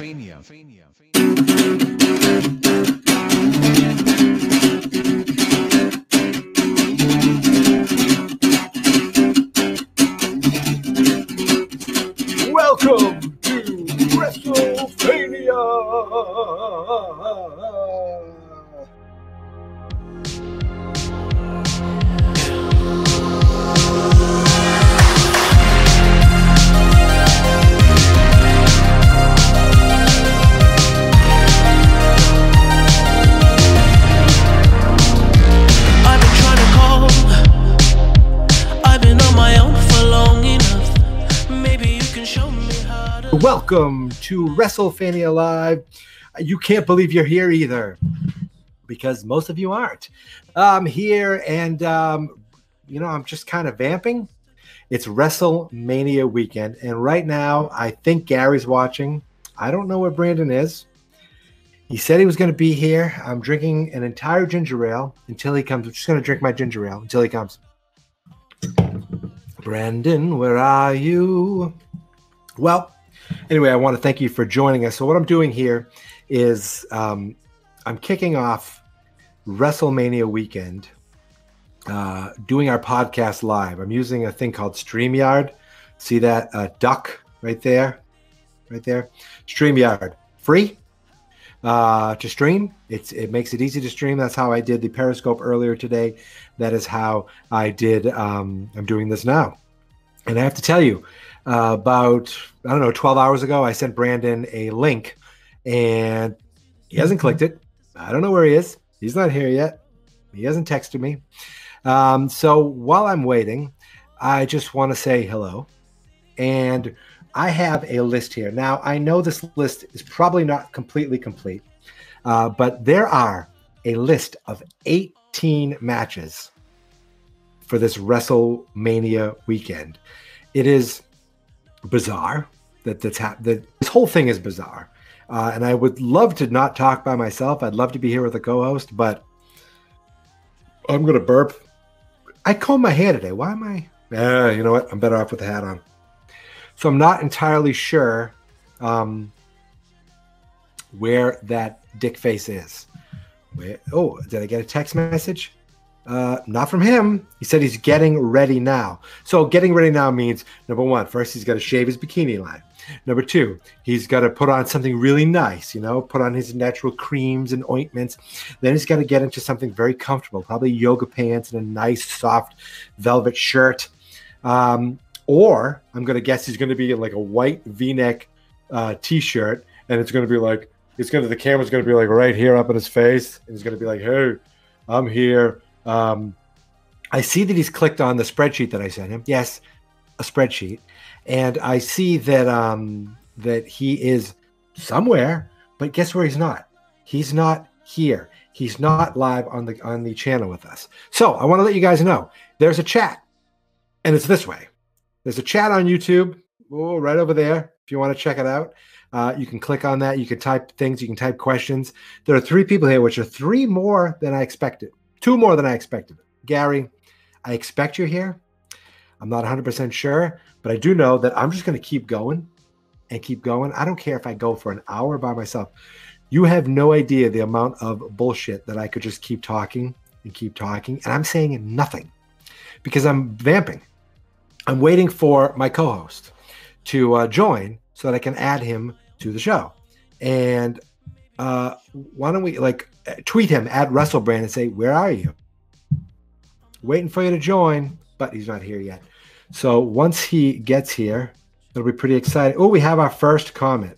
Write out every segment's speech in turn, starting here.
Welcome Welcome to WrestleMania Live. You can't believe you're here either, because most of you aren't. I'm here, and um, you know I'm just kind of vamping. It's WrestleMania weekend, and right now I think Gary's watching. I don't know where Brandon is. He said he was going to be here. I'm drinking an entire ginger ale until he comes. I'm just going to drink my ginger ale until he comes. Brandon, where are you? Well, anyway, I want to thank you for joining us. So, what I'm doing here is um, I'm kicking off WrestleMania weekend, uh, doing our podcast live. I'm using a thing called StreamYard. See that uh, duck right there? Right there? StreamYard. Free uh, to stream. It's it makes it easy to stream. That's how I did the Periscope earlier today. That is how I did. Um, I'm doing this now, and I have to tell you, uh, about I don't know, 12 hours ago, I sent Brandon a link, and he hasn't clicked it. I don't know where he is. He's not here yet. He hasn't texted me. Um, so while I'm waiting, I just want to say hello, and I have a list here. Now, I know this list is probably not completely complete, uh, but there are a list of 18 matches for this WrestleMania weekend. It is bizarre that that's that this whole thing is bizarre. Uh, and I would love to not talk by myself. I'd love to be here with a co-host, but I'm gonna burp. I combed my hair today. Why am I? Uh, you know what? I'm better off with the hat on. So I'm not entirely sure um, where that dick face is. Where, oh, did I get a text message? Uh, not from him. He said he's getting ready now. So getting ready now means number one, first he's got to shave his bikini line. Number two, he's got to put on something really nice, you know, put on his natural creams and ointments. Then he's got to get into something very comfortable, probably yoga pants and a nice soft velvet shirt. Um, or I'm going to guess he's going to be in like a white V-neck uh, t-shirt, and it's going to be like it's going to the camera's going to be like right here up in his face, and he's going to be like, "Hey, I'm here." Um, I see that he's clicked on the spreadsheet that I sent him. Yes, a spreadsheet, and I see that um, that he is somewhere, but guess where he's not? He's not here. He's not live on the on the channel with us. So I want to let you guys know there's a chat, and it's this way. There's a chat on YouTube, oh, right over there. If you want to check it out, uh, you can click on that. You can type things. You can type questions. There are three people here, which are three more than I expected. Two more than I expected. Gary, I expect you're here. I'm not 100% sure, but I do know that I'm just going to keep going and keep going. I don't care if I go for an hour by myself. You have no idea the amount of bullshit that I could just keep talking and keep talking. And I'm saying nothing because I'm vamping. I'm waiting for my co-host to uh, join so that I can add him to the show. And uh, why don't we like tweet him at WrestleBrand and say, "Where are you?" Waiting for you to join, but he's not here yet. So once he gets here, it'll be pretty exciting. Oh, we have our first comment.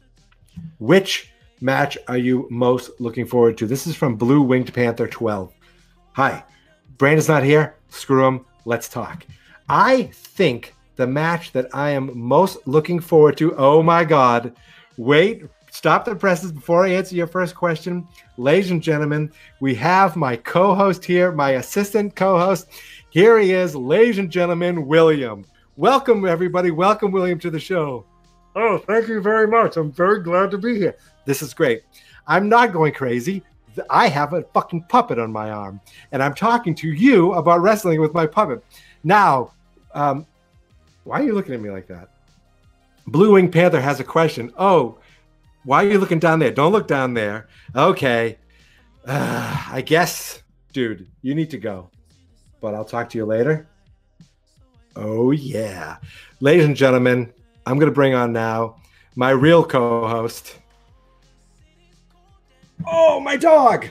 Which match are you most looking forward to? This is from Blue Winged Panther 12. Hi, Brand is not here. Screw him. Let's talk. I think the match that I am most looking forward to. Oh my God. Wait, stop the presses before I answer your first question. Ladies and gentlemen, we have my co host here, my assistant co host. Here he is, ladies and gentlemen, William. Welcome, everybody. Welcome, William, to the show. Oh, thank you very much. I'm very glad to be here. This is great. I'm not going crazy. I have a fucking puppet on my arm, and I'm talking to you about wrestling with my puppet. Now, um, why are you looking at me like that? Blue Wing Panther has a question. Oh, Why are you looking down there? Don't look down there. Okay. Uh, I guess, dude, you need to go. But I'll talk to you later. Oh, yeah. Ladies and gentlemen, I'm going to bring on now my real co host. Oh, my dog.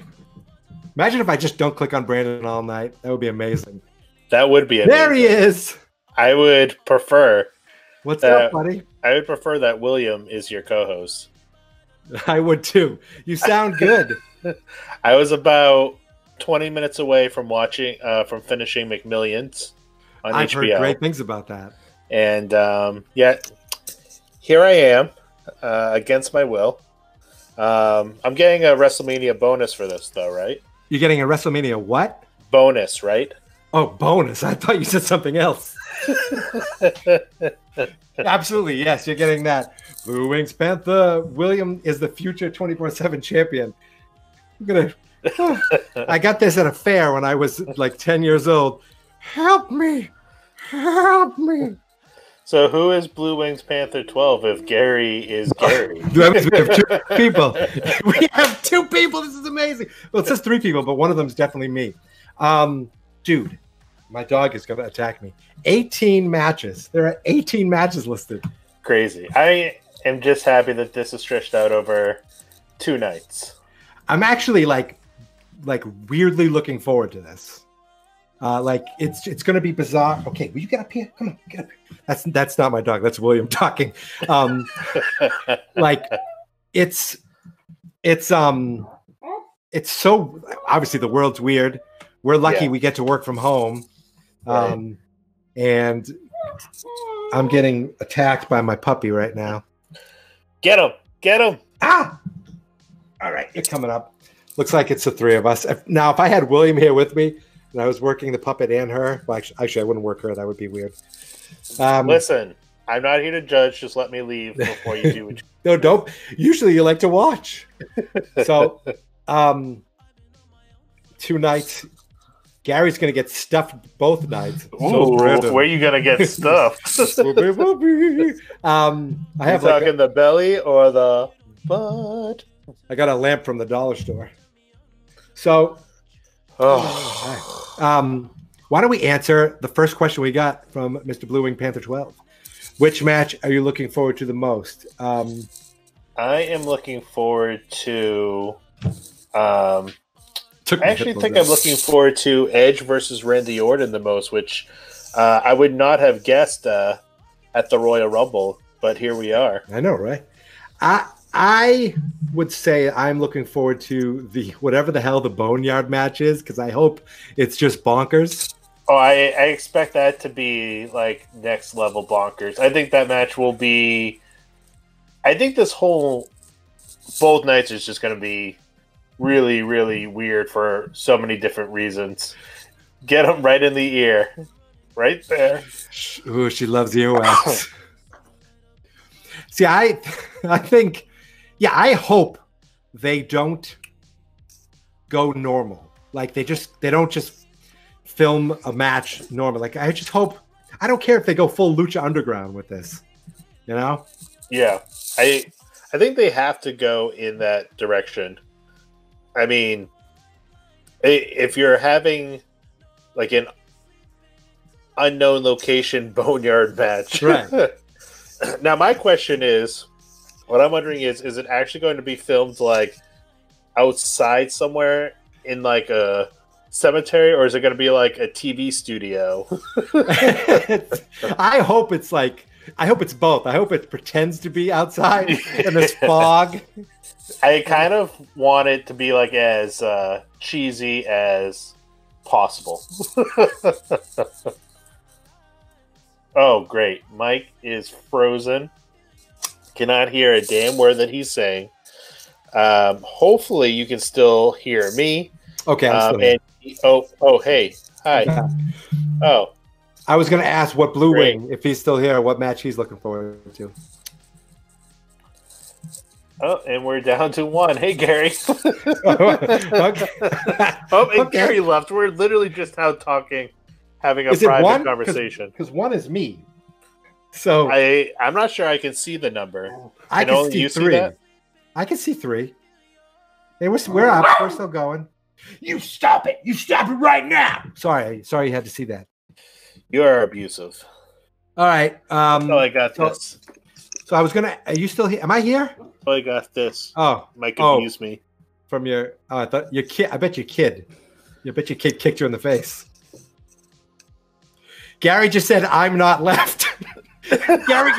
Imagine if I just don't click on Brandon all night. That would be amazing. That would be amazing. There he is. I would prefer. What's Uh, up, buddy? I would prefer that William is your co-host. I would too. You sound good. I was about 20 minutes away from watching, uh, from finishing McMillions on I've HBO, heard great things about that. and um, yet here I am uh, against my will. Um, I'm getting a WrestleMania bonus for this, though, right? You're getting a WrestleMania what? Bonus, right? Oh, bonus. I thought you said something else. Absolutely, yes, you're getting that. Blue Wings Panther William is the future 24 7 champion. I'm gonna. I got this at a fair when I was like 10 years old. Help me! Help me! So who is Blue Wings Panther 12 if Gary is Gary? We have two people. We have two people. This is amazing. Well, it says three people, but one of them is definitely me. Um, dude, my dog is going to attack me. 18 matches. There are 18 matches listed. Crazy. I am just happy that this is stretched out over two nights. I'm actually like, like weirdly looking forward to this. Uh, like it's it's going to be bizarre. Okay, will you get up here? Come on, get up here. That's that's not my dog. That's William talking. Um, like it's it's um it's so obviously the world's weird. We're lucky Yeah. we get to work from home. Right. Um and I'm getting attacked by my puppy right now. Get him! Get him! Ah! All right, you're coming up. Looks like it's the three of us. If, now, if I had William here with me and I was working the puppet and her, well, actually, actually I wouldn't work her. That would be weird. Um, Listen, I'm not here to judge. Just let me leave before you do what you No, don't. Usually you like to watch. So, um, two nights. Gary's going to get stuffed both nights. So Ooh, Brandon. where you gonna get stuffed? Whoopee, whoopee. um, I I have have like talking a, the belly or the butt. I got a lamp from the dollar store. So, Oh, um, why don't we answer the first question we got from Mr. Blue Wing Panther 12? Which match are you looking forward to the most? Um, I am looking forward to. Um, took I actually think I'm looking forward to Edge versus Randy Orton the most, which uh, I would not have guessed uh, at the Royal Rumble, but here we are. I know, right? I I would say I'm looking forward to the whatever the hell the boneyard match is because I hope it's just bonkers. Oh, I, I expect that to be like next level bonkers. I think that match will be. I think this whole both nights is just going to be really, really weird for so many different reasons. Get them right in the ear, right there. Ooh, she loves earwax. See, I I think, yeah, I hope they don't go normal. Like they just they don't just film a match normal. Like I just hope I don't care if they go full lucha underground with this. You know? Yeah, I I think they have to go in that direction. I mean, if you're having like an unknown location boneyard match, Right. now, my question is, what I'm wondering is, is it actually going to be filmed like outside somewhere in like a cemetery, or is it going to be like a TV studio? I hope it's like I hope it's both. I hope it pretends to be outside in this fog. I kind of want it to be like as uh, cheesy as possible. oh, great! Mike is frozen. Cannot hear a damn word that he's saying. Um, hopefully, you can still hear me. Okay, I'm Um, and oh, oh, hey, hi. Oh, I was going to ask what Blue Great. Wing, if he's still here, what match he's looking forward to. Oh, and we're down to one. Hey, Gary. Okay. Oh, and Okay. Gary left. We're literally just out talking, having a Is private one? conversation. Because one is me. So I, I I'm not sure I can see the number. I can only see you see three. I can see three. Hey, we're, we're up. We're still going. You stop it. You stop it right now. Sorry, sorry you had to see that. You are abusive. All right. Um, Oh, I got so- this. so I was gonna. Are you still here? Am I here? Oh, I got this. Oh, Might Oh. confuse me. from your. Oh, I thought your kid. I bet your kid. I bet your kid kicked you in the face. Gary just said, "I'm not left." Gary,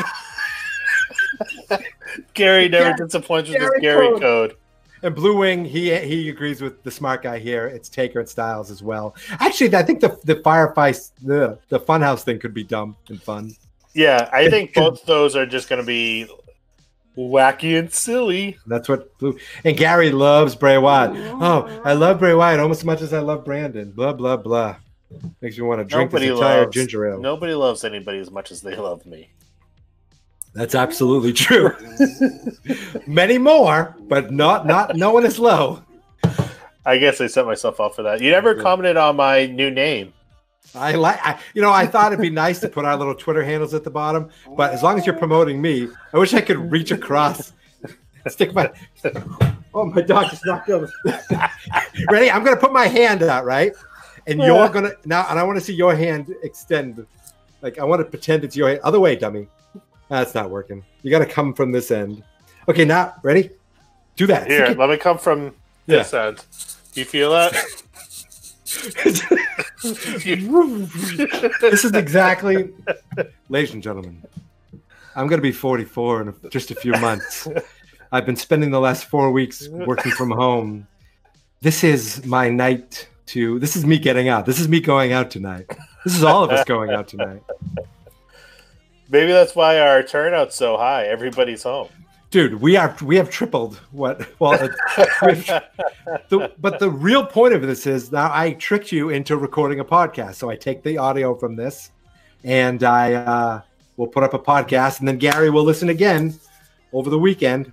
Gary never Gary- disappoints with Gary his Gary code. code. and Blue Wing, he he agrees with the smart guy here. It's Taker and Styles as well. Actually, I think the the firefight, the the funhouse thing could be dumb and fun. Yeah, I think both those are just going to be wacky and silly. That's what Blue and Gary loves Bray Wyatt. Oh, I love Bray Wyatt almost as much as I love Brandon. Blah blah blah. Makes me want to drink Nobody this entire loves ginger ale. Nobody loves anybody as much as they love me. That's absolutely true. Many more, but not not no one is low. I guess I set myself up for that. You never commented on my new name. I like, I, you know, I thought it'd be nice to put our little Twitter handles at the bottom, but as long as you're promoting me, I wish I could reach across, stick my. Oh, my dog just knocked over. Ready? I'm gonna put my hand out, right? And you're gonna now, and I want to see your hand extend. Like I want to pretend it's your hand. Other way, dummy. That's not working. You got to come from this end. Okay, now ready? Do that. Here, let me come from Yeah. this end. Do you feel that? this is exactly, ladies and gentlemen, I'm going to be 44 in a- just a few months. I've been spending the last four weeks working from home. This is my night to, this is me getting out. This is me going out tonight. This is all of us going out tonight. Maybe that's why our turnout's so high. Everybody's home. Dude, we are we have tripled what well the, but the real point of this is now I tricked you into recording a podcast. So I take the audio from this and I uh, will put up a podcast and then Gary will listen again over the weekend.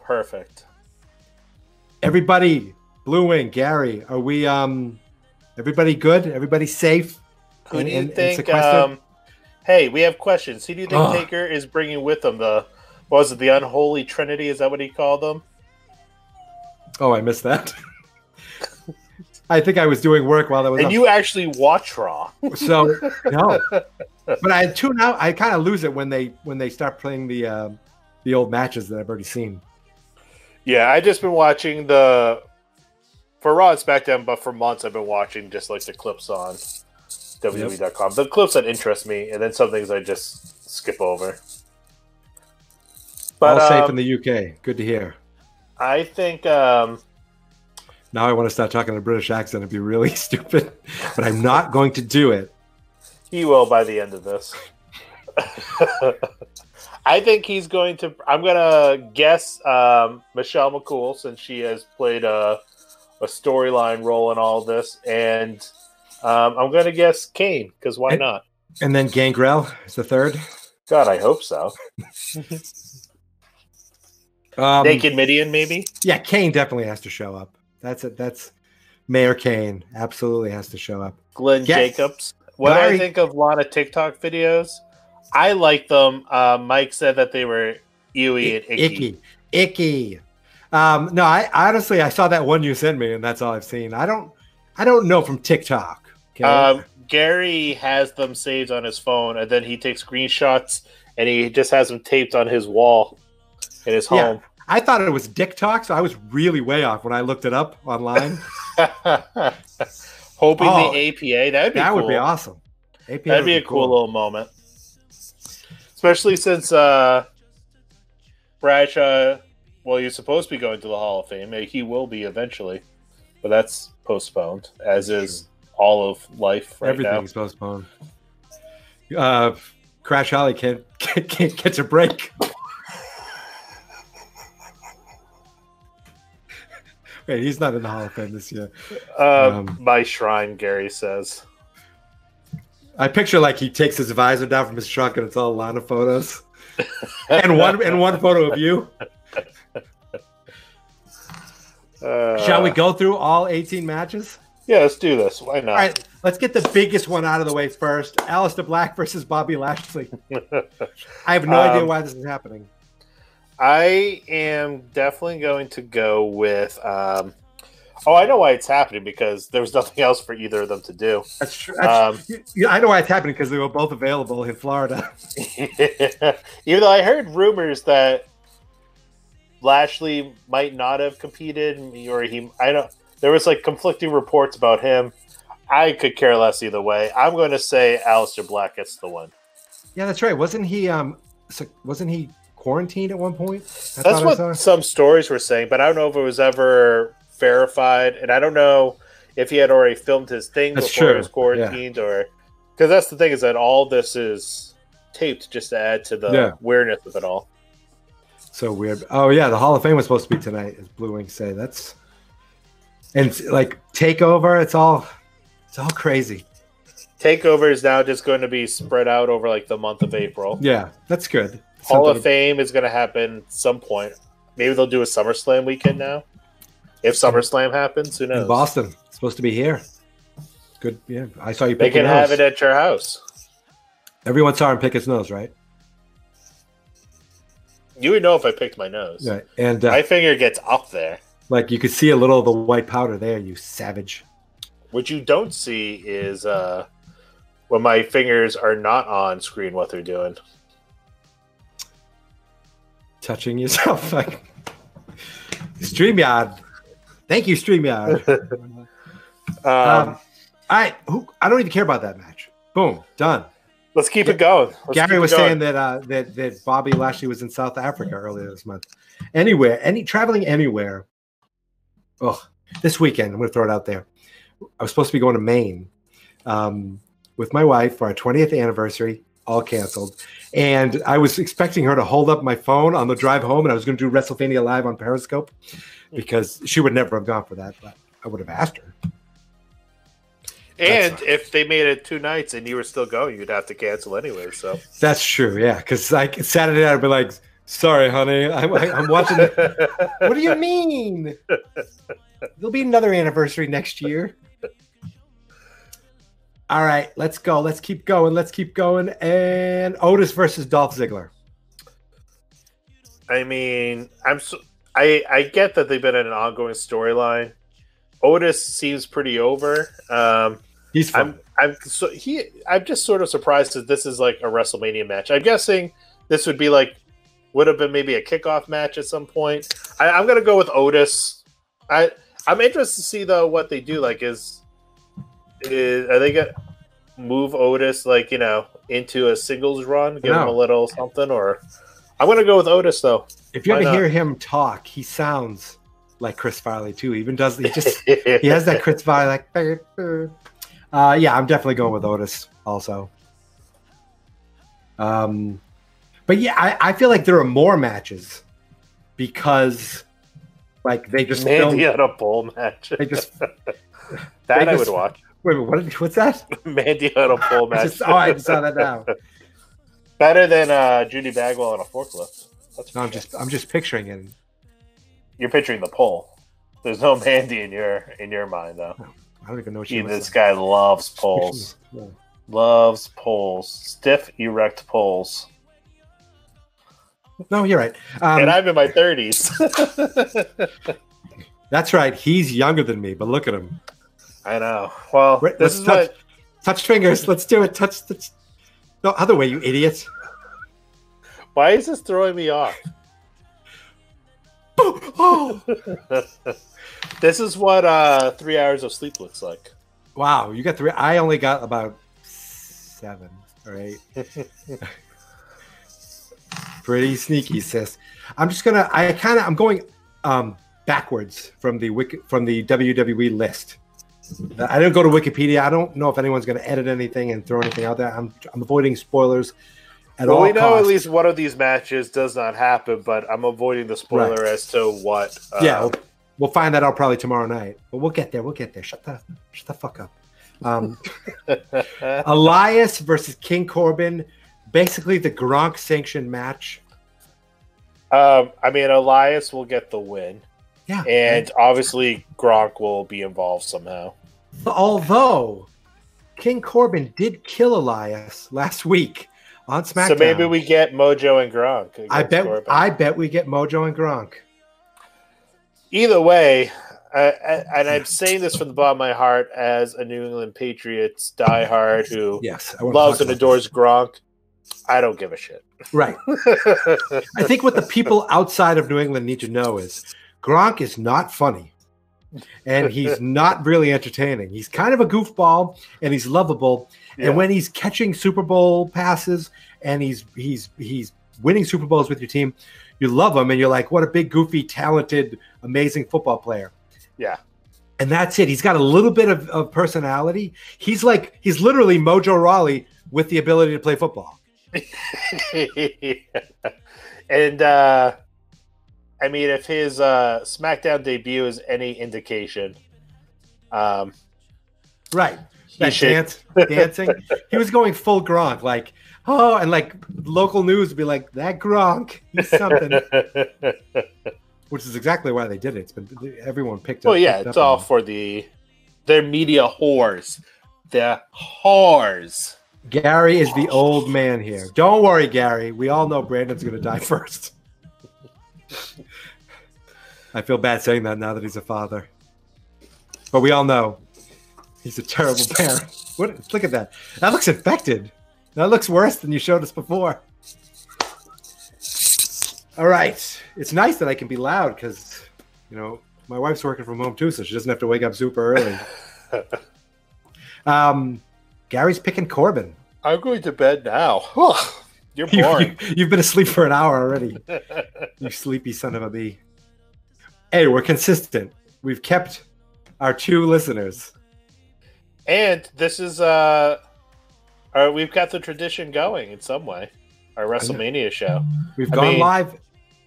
Perfect. Everybody, Blue Wing, Gary, are we um everybody good? Everybody safe? Who And- do you and- and think? sequestered? Um, hey, we have questions. Who do you think Ugh. Taker is bringing with him? The what was it? The unholy trinity? Is that what he called them? Oh, I missed that. I think I was doing work while that was And up. you actually watch Raw. So no, but I tune out. I kind of lose it when they when they start playing the uh, the old matches that I've already seen. Yeah, I just been watching the for Raw and SmackDown, but for months I've been watching just like the clips on WWE.com. The clips that interest me, and then some things I just skip over. But All safe um, in the UK. Good to hear. I think um, Now I want to start talking in a British accent. It'd be really stupid, but I'm not going to do it. he will by the end of this. I think he's going to. I'm gonna guess um, Michelle McCool since she has played a, a storyline role in all this, and um, I'm gonna guess Kane because why And- not? And then Gangrel is the third. God, I hope so. Um, Naked Mideon, maybe. Yeah, Kane definitely has to show up. That's it. That's Mayor Kane. Absolutely has to show up. Glenn Yes. Jacobs. What do I think of a lot of TikTok videos? I like them. Uh, Mike said that they were ewy and icky. Icky, icky. Um, no, I honestly I saw that one you sent me, and that's all I've seen. I don't, I don't know from TikTok. Okay? Um, Gary has them saved on his phone, and then he takes screenshots, and he just has them taped on his wall in his Yeah. home. I thought it was Dick Talk, so I was really way off when I looked it up online. Hoping Oh, the APA that'd be that cool. would be awesome. APA That'd would be a cool, little moment, especially since uh, Bradshaw. Well, he's supposed to be going to the Hall of Fame. He will be eventually, but that's postponed, as is all of life right now. Everything's postponed. Uh, Crash Holly can't, can't, can't catch a break. Wait, he's not in the Hall of Fame this year. Uh, Um, my shrine, Gary says. I picture like he takes his visor down from his truck and it's all a line of photos, and one and one photo of you. Uh, Shall we go through all 18 matches? Yeah, let's do this. Why not? All right, let's get the biggest one out of the way first. Aleister Black versus Bobby Lashley. I have no idea Um, why this is happening. I am definitely going to go with. Um, oh, I know why it's happening because there was nothing else for either of them to do. That's true. Um, yeah, I know why it's happening because they were both available in Florida. Even though I heard rumors that Lashley might not have competed, or he, I don't. There was like conflicting reports about him. I could care less either way. I'm going to say Aleister Black gets the one. Yeah, that's right. Wasn't he? Um, wasn't he quarantined at one point? I That's thought I what some stories were saying, but I don't know if it was ever verified, and I don't know if he had already filmed his thing That's before he was quarantined, or because that's the thing is that all this is taped just to add to the Yeah. weirdness of it all. So weird. Oh yeah, the Hall of Fame was supposed to be tonight, as Blue Wings say. That's and like takeover. It's all it's all crazy. Takeover is now just going to be spread out over like the month of April. Yeah, that's good. Hall of Fame is going to happen some point. Maybe they'll do a SummerSlam weekend now. If SummerSlam happens, who in knows? Boston. It's supposed to be here. Good. Yeah, I saw you They can have it at your house. Everyone saw him pick his nose, right? You would know if I picked my nose. Right. And uh, My finger gets up there. like you could see a little of the white powder there. You savage. What you don't see is uh, when my fingers are not on screen what they're doing. Touching yourself like Streamyard. Thank you, Streamyard. Um, Um, all right, who, I don't even care about that match. Boom, done. let's keep it going. Let's Gary it was going. saying that uh, that that Bobby Lashley was in South Africa earlier this month. Anywhere, any traveling anywhere. Oh, this weekend I'm going to throw it out there. I was supposed to be going to Maine um, with my wife for our 20th anniversary. All canceled, and I was expecting her to hold up my phone on the drive home, and I was going to do WrestleMania live on Periscope hmm. because she would never have gone for that. But I would have asked her. and if they made it two nights and you were still going, you'd have to cancel anyway. So That's true, yeah. Because like Saturday night, I'd be like, "Sorry, honey, I'm, I'm watching." What do you mean? There'll be another anniversary next year. All right, let's go. Let's keep going. Let's keep going. And Otis versus Dolph Ziggler. I mean, I'm so, I I get that they've been in an ongoing storyline. Otis seems pretty over. Um, He's fun. I'm I'm so he I'm just sort of surprised that this is like a WrestleMania match. I'm guessing this would be like would have been maybe a kickoff match at some point. I, I'm gonna go with Otis. I I'm interested to see though what they do. Like is is are they gonna move Otis like you know into a singles run, give him a little something, or I'm gonna go with Otis though. if you why ever not? hear him talk, he sounds like Chris Farley too. He even does he just he has that Chris Farley like. "Brr, brr." Uh, yeah, I'm definitely going with Otis also. Um, but yeah, I, I feel like there are more matches because like they just filmed, Mandy on a bull match. they just that they I just- would watch. Wait, what, what's that? Mandy on a I match. just, oh, I just saw that now. Better than uh, Judy Bagwell on a forklift. That's No, I'm just I'm just picturing it. you're picturing the pole. There's no Mandy in your in your mind though. I don't even know what she this like. guy loves poles. Yeah. Loves poles. Stiff, erect poles. No, you're right. Um, and I'm in my 30s. that's right. He's younger than me, but look at him. I know. Well, Right, this let's is touch- what Touch fingers. Let's do it. Touch. touch. No other way, you idiot. why is this throwing me off? oh, this is what uh, three hours of sleep looks like. wow! You got three. I only got about seven or eight. Pretty sneaky, sis. I'm just gonna. I kind of. I'm going um, backwards from the wiki, from the WWE list. I didn't go to Wikipedia. I don't know if anyone's going to edit anything and throw anything out there. I'm, I'm avoiding spoilers at well, all we know costs. at least one of these matches does not happen, but I'm avoiding the spoiler Right. as to what. Uh, yeah, we'll, we'll find that out probably tomorrow night. But we'll get there. We'll get there. Shut the shut the fuck up. Um, Elias versus King Corbin, basically the Gronk sanctioned match. um, I mean, Elias will get the win, Yeah, and obviously Gronk will be involved somehow. although King Corbin did kill Elias last week, on SmackDown. So maybe we get Mojo and Gronk. I bet. Corbin. I bet we get Mojo and Gronk. Either way, I, I, and I'm saying this from the bottom of my heart as a New England Patriots diehard who Yes, loves and adores Gronk. I don't give a shit. Right. I think what the people outside of New England need to know is Gronk is not funny. And he's not really entertaining. He's kind of a goofball and he's lovable. Yeah. And when he's catching Super Bowl passes and he's he's he's winning Super Bowls with your team, you love him and you're like, what a big, goofy, talented, amazing football player. Yeah. And that's it. He's got a little bit of, of personality. He's like he's literally Mojo Rawley with the ability to play football. and uh I mean if his uh SmackDown debut is any indication, um Right. he should dance, dancing. He was going full Gronk, like, oh, and like local news would be like, that Gronk, he's something, which is exactly why they did it. It's been everyone picked up. well yeah, picked it's up all for the their media whores. The whores. Gary is the old man here. Don't worry, Gary. We all know Brandon's going to die first. I feel bad saying that now that he's a father, but we all know he's a terrible parent. What? Look at that. That looks infected. That looks worse than you showed us before. All right. It's nice that I can be loud because, you know, my wife's working from home too, so she doesn't have to wake up super early. um, Gary's picking Corbin. I'm going to bed now. You're You- boring. You, have been asleep for an hour already. You sleepy son of a bee. Hey, we're consistent. We've kept our two listeners. and this is uh our, we've got the tradition going in some way. Our WrestleMania show. We've I gone mean- live.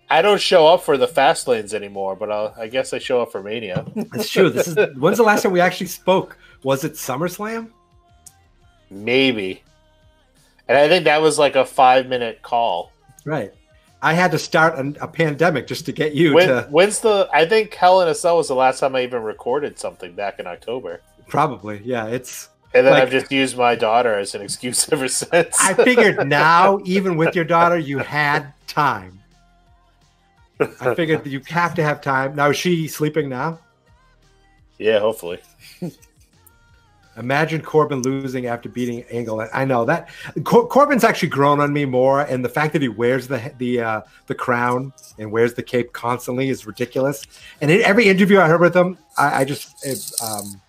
I don't show up for the fast lanes anymore, but I'll, I guess I show up for Mania. That's true. This is when's the last time we actually spoke? Was it SummerSlam? Maybe. And I think that was like a five minute call. Right. I had to start a, a pandemic just to get you When, to when's the? I think Hell in a Cell was the last time I even recorded something back in October, probably. Yeah, it's. and then Like- I've just used my daughter as an excuse ever since. I figured now, even with your daughter, you had time. I figured you have to have time. Now is she sleeping now? yeah, hopefully. Imagine Corbin losing after beating Angle. I know that Cor- Corbin's actually grown on me more, and the fact that he wears the the uh, the crown and wears the cape constantly is ridiculous. And in every interview I heard with him, I, I just it, um,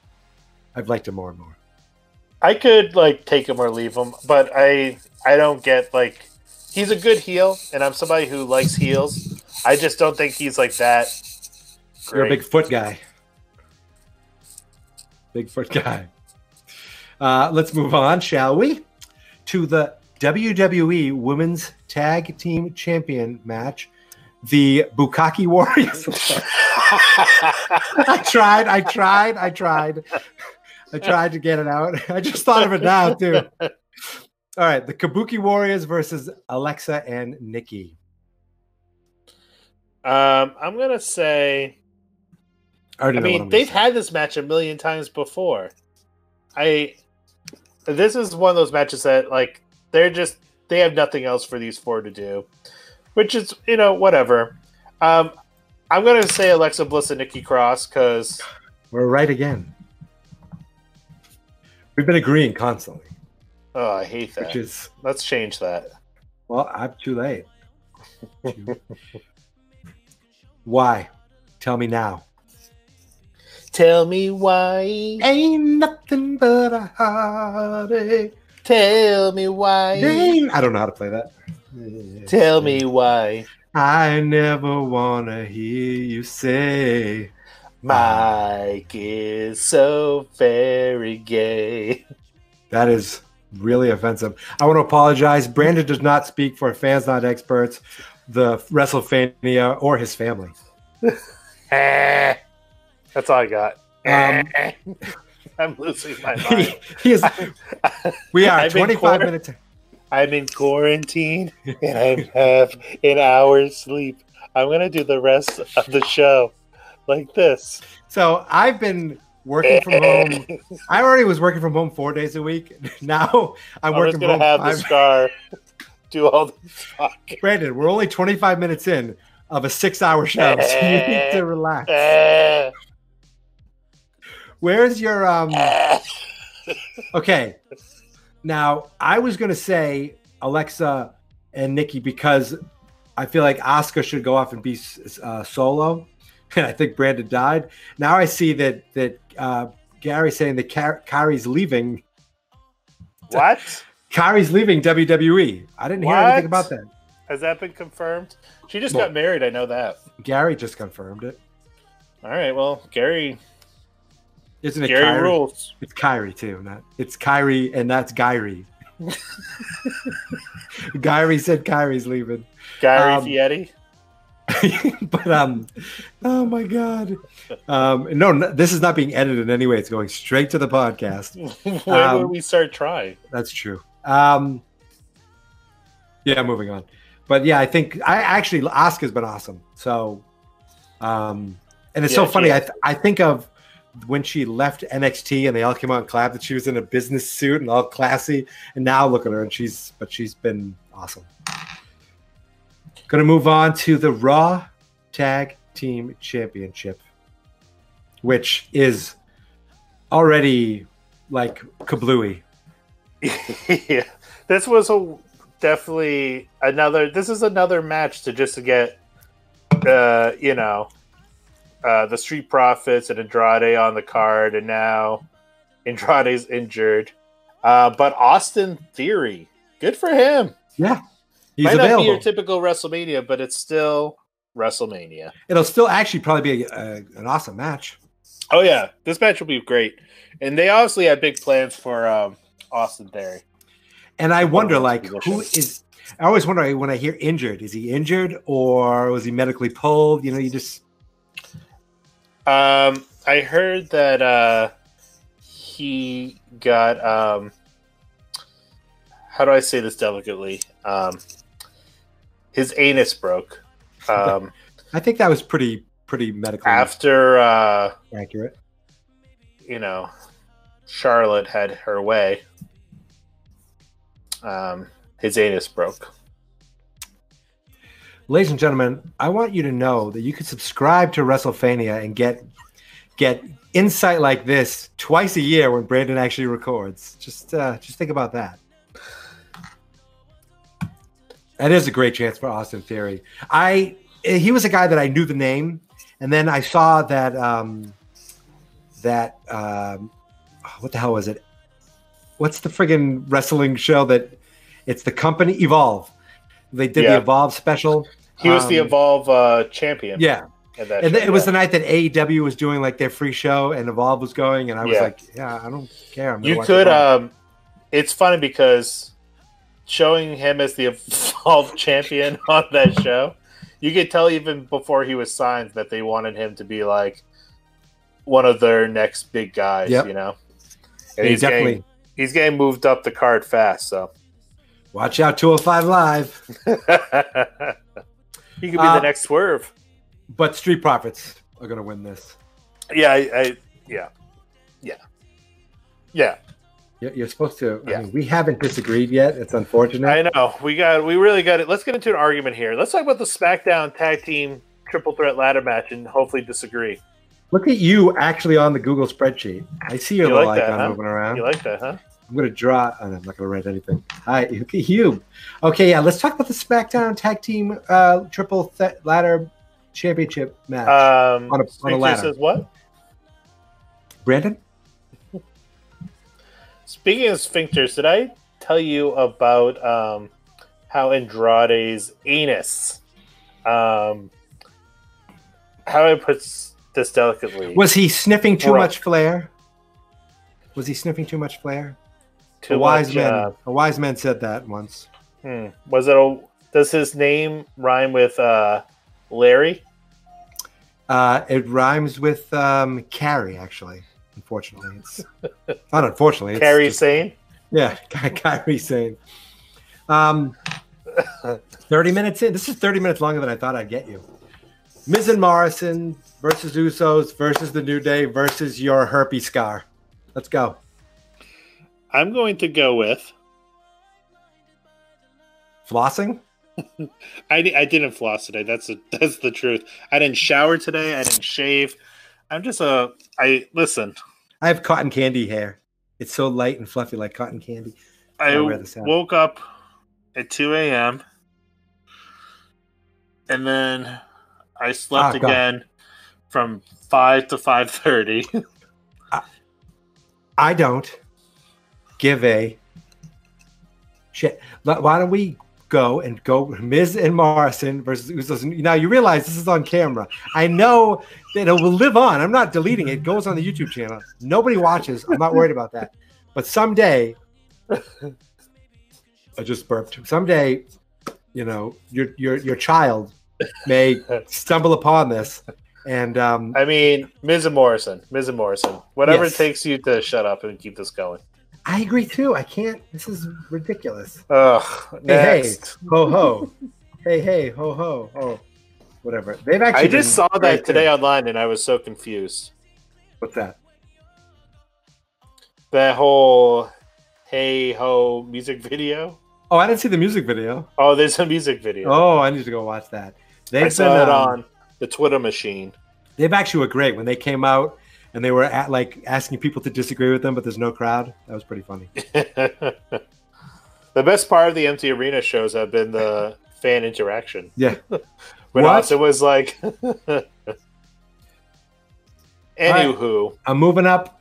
I've liked him more and more. I could like take him or leave him, but I I don't get like he's a good heel, and I'm somebody who likes heels. I just don't think he's like that. You're a big foot guy. Big foot guy. Uh, let's move on, shall we? To the WWE Women's Tag Team Champion match. The Bukaki Warriors. I tried, I tried, I tried. I tried to get it out. I just thought of it now, too. All right, the Kabuki Warriors versus Alexa and Nikki. Um, I'm gonna say. I, I mean, they've say. had this match a million times before. I. This is one of those matches that like they're just they have nothing else for these four to do, which is you know whatever. Um, I'm gonna say Alexa Bliss and Nikki Cross because We're right again. We've been agreeing constantly, oh I hate that. which is Let's change that. well, I'm too late. Why? Tell me now. Tell me why. Ain't nothing but a heartache. Tell me why. Ain't- I don't know how to play that. Tell me why. I never wanna hear you say. Mike is so very gay. That is really offensive. I want to apologize. Brandon does not speak for fans, not experts, the WrestleFania, or his family. Eh. That's all I got. Um, Eh. I'm losing my mind. he is. We are I'm in 25 quarter- minutes. I'm in quarantine and I have an hour's sleep. I'm gonna do the rest of the show like this. So I've been working from home. I already was working from home four days a week. Now I'm, I'm working just gonna have home the scar. do all the talk. Brandon, we're only 25 minutes in of a six-hour show, so you need to relax. Where's your um? Okay. Now, I was going to say Alexa and Nikki because I feel like Asuka should go off and be uh, solo, and I think Brandon died. Now I see that that uh, Gary's saying that Car- leaving. what? Kairi's leaving WWE. I didn't hear anything about that. Has that been confirmed? She just Well- got married. I know that. Gary just confirmed it. All right. Well, Gary, Isn't it Gary Kairi? rules. It's Kairi too. Not it's Kairi, and that's Gyrie. Gyrie said Kairi's leaving. Gary Um, Fieri. but um, oh my god, um, no, no, this is not being edited in any way. It's going straight to the podcast. when um, would we start trying? That's true. Um, yeah, moving on. But yeah, I think I actually Asuka's been awesome. So, um, and it's so Yeah, she funny. I th- I think of when she left NXT and they all came out and clapped that she was in a business suit and all classy. And now look at her and she's but she's been awesome. To move on to the Raw Tag Team Championship, which is already like kablooey. yeah, this was a definitely another. This is another match to just to get, uh, you know, uh, the Street Profits and Andrade on the card, and now Andrade's injured. Uh, but Austin Theory, good for him. Yeah, he's Might not be available. your typical WrestleMania, but it's still WrestleMania. It'll still actually probably be a, an awesome match. Oh yeah, this match will be great, and they obviously had big plans for um, Austin Theory. And I wonder, like, who positions. I always wonder when I hear injured, is he injured or was he medically pulled? You know, you just Um, I heard that uh, he got um, how do I say this delicately? Um, his anus broke um, I think that was pretty pretty medically after uh, accurate. you know Charlotte had her way. Um, his anus broke. Ladies and gentlemen, I want you to know that you can subscribe to WrestleFania and get get insight like this twice a year when Brandon actually records. Just uh, just think about that. That is a great chance for Austin Theory. I he was a guy that I knew the name, and then I saw that um, that um, what the hell was it? What's the friggin' wrestling show that it's the company Evolve? They did Yeah. the Evolve special. He was the Um, Evolve uh, champion. Yeah, and show, it was yeah. the night that AEW was doing like their free show and Evolve was going, and I was Yeah. like, yeah, I don't care. I'm you could um it's funny because showing him as the Evolve champion on that show you could tell even before he was signed that they wanted him to be like one of their next big guys Yep. you know Yeah, and he's definitely getting, he's getting moved up the card fast so watch out 205 Live. he could be Uh, the next swerve But Street Profits are gonna win this. yeah I, I yeah yeah yeah You're supposed to. I mean, we haven't disagreed yet. It's unfortunate. I know we got we really got it. Let's get into an argument here. Let's talk about the SmackDown Tag Team Triple Threat Ladder match and hopefully disagree. Look at you actually on the Google spreadsheet. I see your You little like that, icon huh? moving around. You like that, huh? I'm gonna draw. oh, no, I'm not gonna write anything. Hi, at you. Okay, yeah. Let's talk about the SmackDown Tag Team uh, Triple Th- Ladder Championship match. Um, On a- on a ladder. says what? Brandon, Speaking of sphincters, did I tell you about um, how Andrade's anus? Um, how I put this delicately? was he sniffing too Bro. much flair? Was he sniffing too much flair? A wise much, man. uh, a wise man said that once. hmm. Was it a? Does his name rhyme with uh, Larry? Uh, it rhymes with um, Carrie, actually. Unfortunately, it's not unfortunately. It's Carrie just- Sane? Yeah, Kairi saying. Um, 30 minutes in. This is 30 minutes longer than I thought I'd get you. Miz and Morrison versus Usos versus the New Day versus your herpes scar. Let's go. I'm going to go with Flossing? I, I didn't floss today. That's the that's the truth. I didn't shower today. I didn't shave. I'm just a I listen. I have cotton candy hair. It's so light and fluffy like cotton candy. I I'll wear this woke up at 2 a.m. and then I slept Ah, again from 5 to 5:30. I don't give a shit. Why don't we go and go Miz and Morrison versus Usos? Now you realize this is on camera. I know that it will live on. I'm not deleting it. It goes on the YouTube channel. Nobody watches. I'm not worried about that. But someday, I just burped. Someday, you know, your your your child may stumble upon this, and um, I mean, Miz and Morrison, Miz and Morrison, whatever Yes. it takes you to shut up and keep this going. I agree too. I can't. This is ridiculous. Ugh, Hey, next. Ho ho. hey hey ho ho ho. Whatever. They've actually. I just saw that today too. online and I was so confused. What's that? That whole hey ho music video. Oh, I didn't see the music video. Oh, there's a music video. Oh, I need to go watch that. They've I saw been, it um, on the Twitter machine. They've actually were great when they came out and they were at like asking people to disagree with them, but there's no crowd. That was pretty funny. the best part of the empty arena shows have been the fan interaction. Yeah. When What? was like. Anywho, I'm moving up.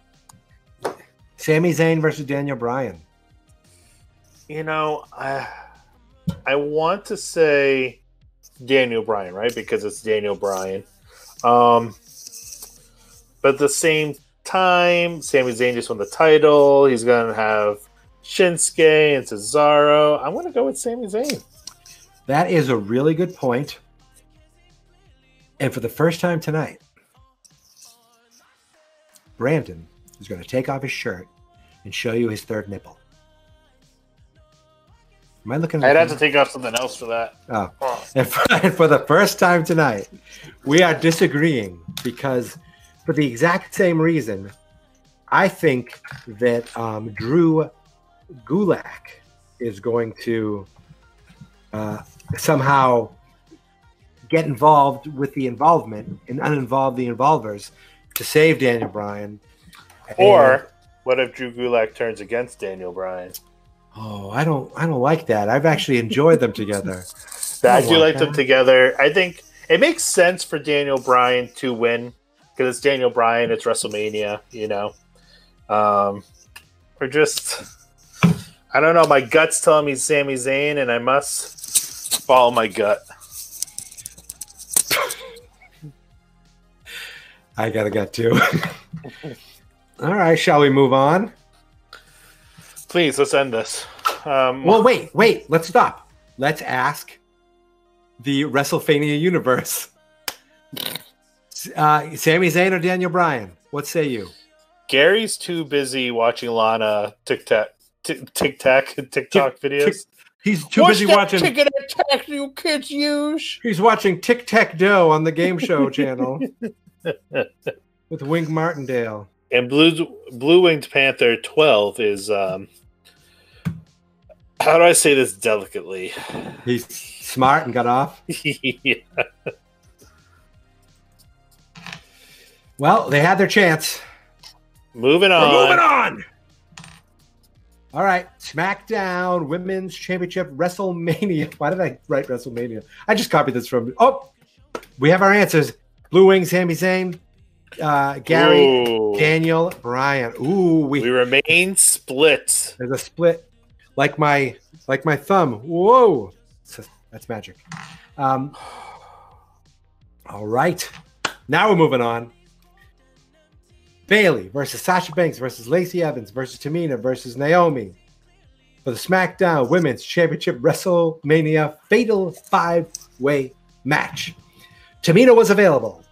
Sami Zayn versus Daniel Bryan. you know, I, I want to say Daniel Bryan, right? Because it's Daniel Bryan. Um, but at the same time, Sami Zayn just won the title. He's going to have Shinsuke and Cesaro. I'm going to go with Sami Zayn. That is a really good point. And for the first time tonight, Brandon is going to take off his shirt and show you his third nipple. Am I looking? at I'd the have to take off something else for that. Oh. Oh. And for, and for the first time tonight, we are disagreeing because, for the exact same reason, I think that um, Drew Gulak is going to uh, somehow get involved with the involvement and uninvolve the involvers to save Daniel Bryan. Or what if Drew Gulak turns against Daniel Bryan? oh, I don't, I don't like that. I've actually enjoyed them together. I do want like them together. I think it makes sense for Daniel Bryan to win because it's Daniel Bryan. It's WrestleMania, you know. Um, or just, I don't know. My gut's telling me Sami Zayn, and I must follow my gut. I got a gut too. All right, shall we move on? Please, let's end this. Um, Well, wait, wait. Let's stop. Let's ask the WrestleMania universe. Uh, Sami Zayn or Daniel Bryan? What say you? Gary's too busy watching Lana TikTok, Tik TikTok, TikTok videos. He's too What's busy that watching. ticket attack you kids use? He's watching Tic Tac Dough on the Game Show channel with Wink Martindale. And Blue Blue Winged Panther 12 is um how do I say this delicately? He's smart and got off. yeah. Well, they had their chance. Moving We're on. moving on. All right, SmackDown Women's Championship WrestleMania. Why did I write WrestleMania? I just copied this from. Oh, we have our answers. Blue Wing, Sami Zayn, uh, Gary, Ooh. Daniel, Bryan. Ooh, we, we remain split. there's a split, like my like my thumb. Whoa, that's- that's magic. Um, all right, now we're moving on. Bayley versus Sasha Banks versus Lacey Evans versus Tamina versus Naomi for the SmackDown Women's Championship WrestleMania Fatal Five Way Match. Tamina was available.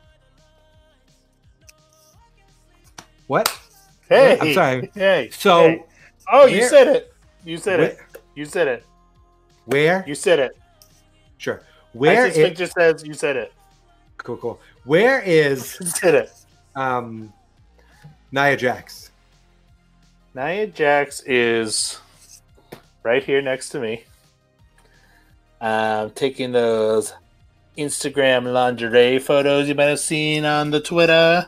What? Hey, I'm sorry. Hey, So, hey. oh, you where- said it. You said Where? it. You said it. Where? You said it. Sure. Where Vic just says you said it. cool? Cool. Where is You said it. um, Nia Jax? Nia Jax is right here next to me. um, taking those Instagram lingerie photos you might have seen on the Twitter,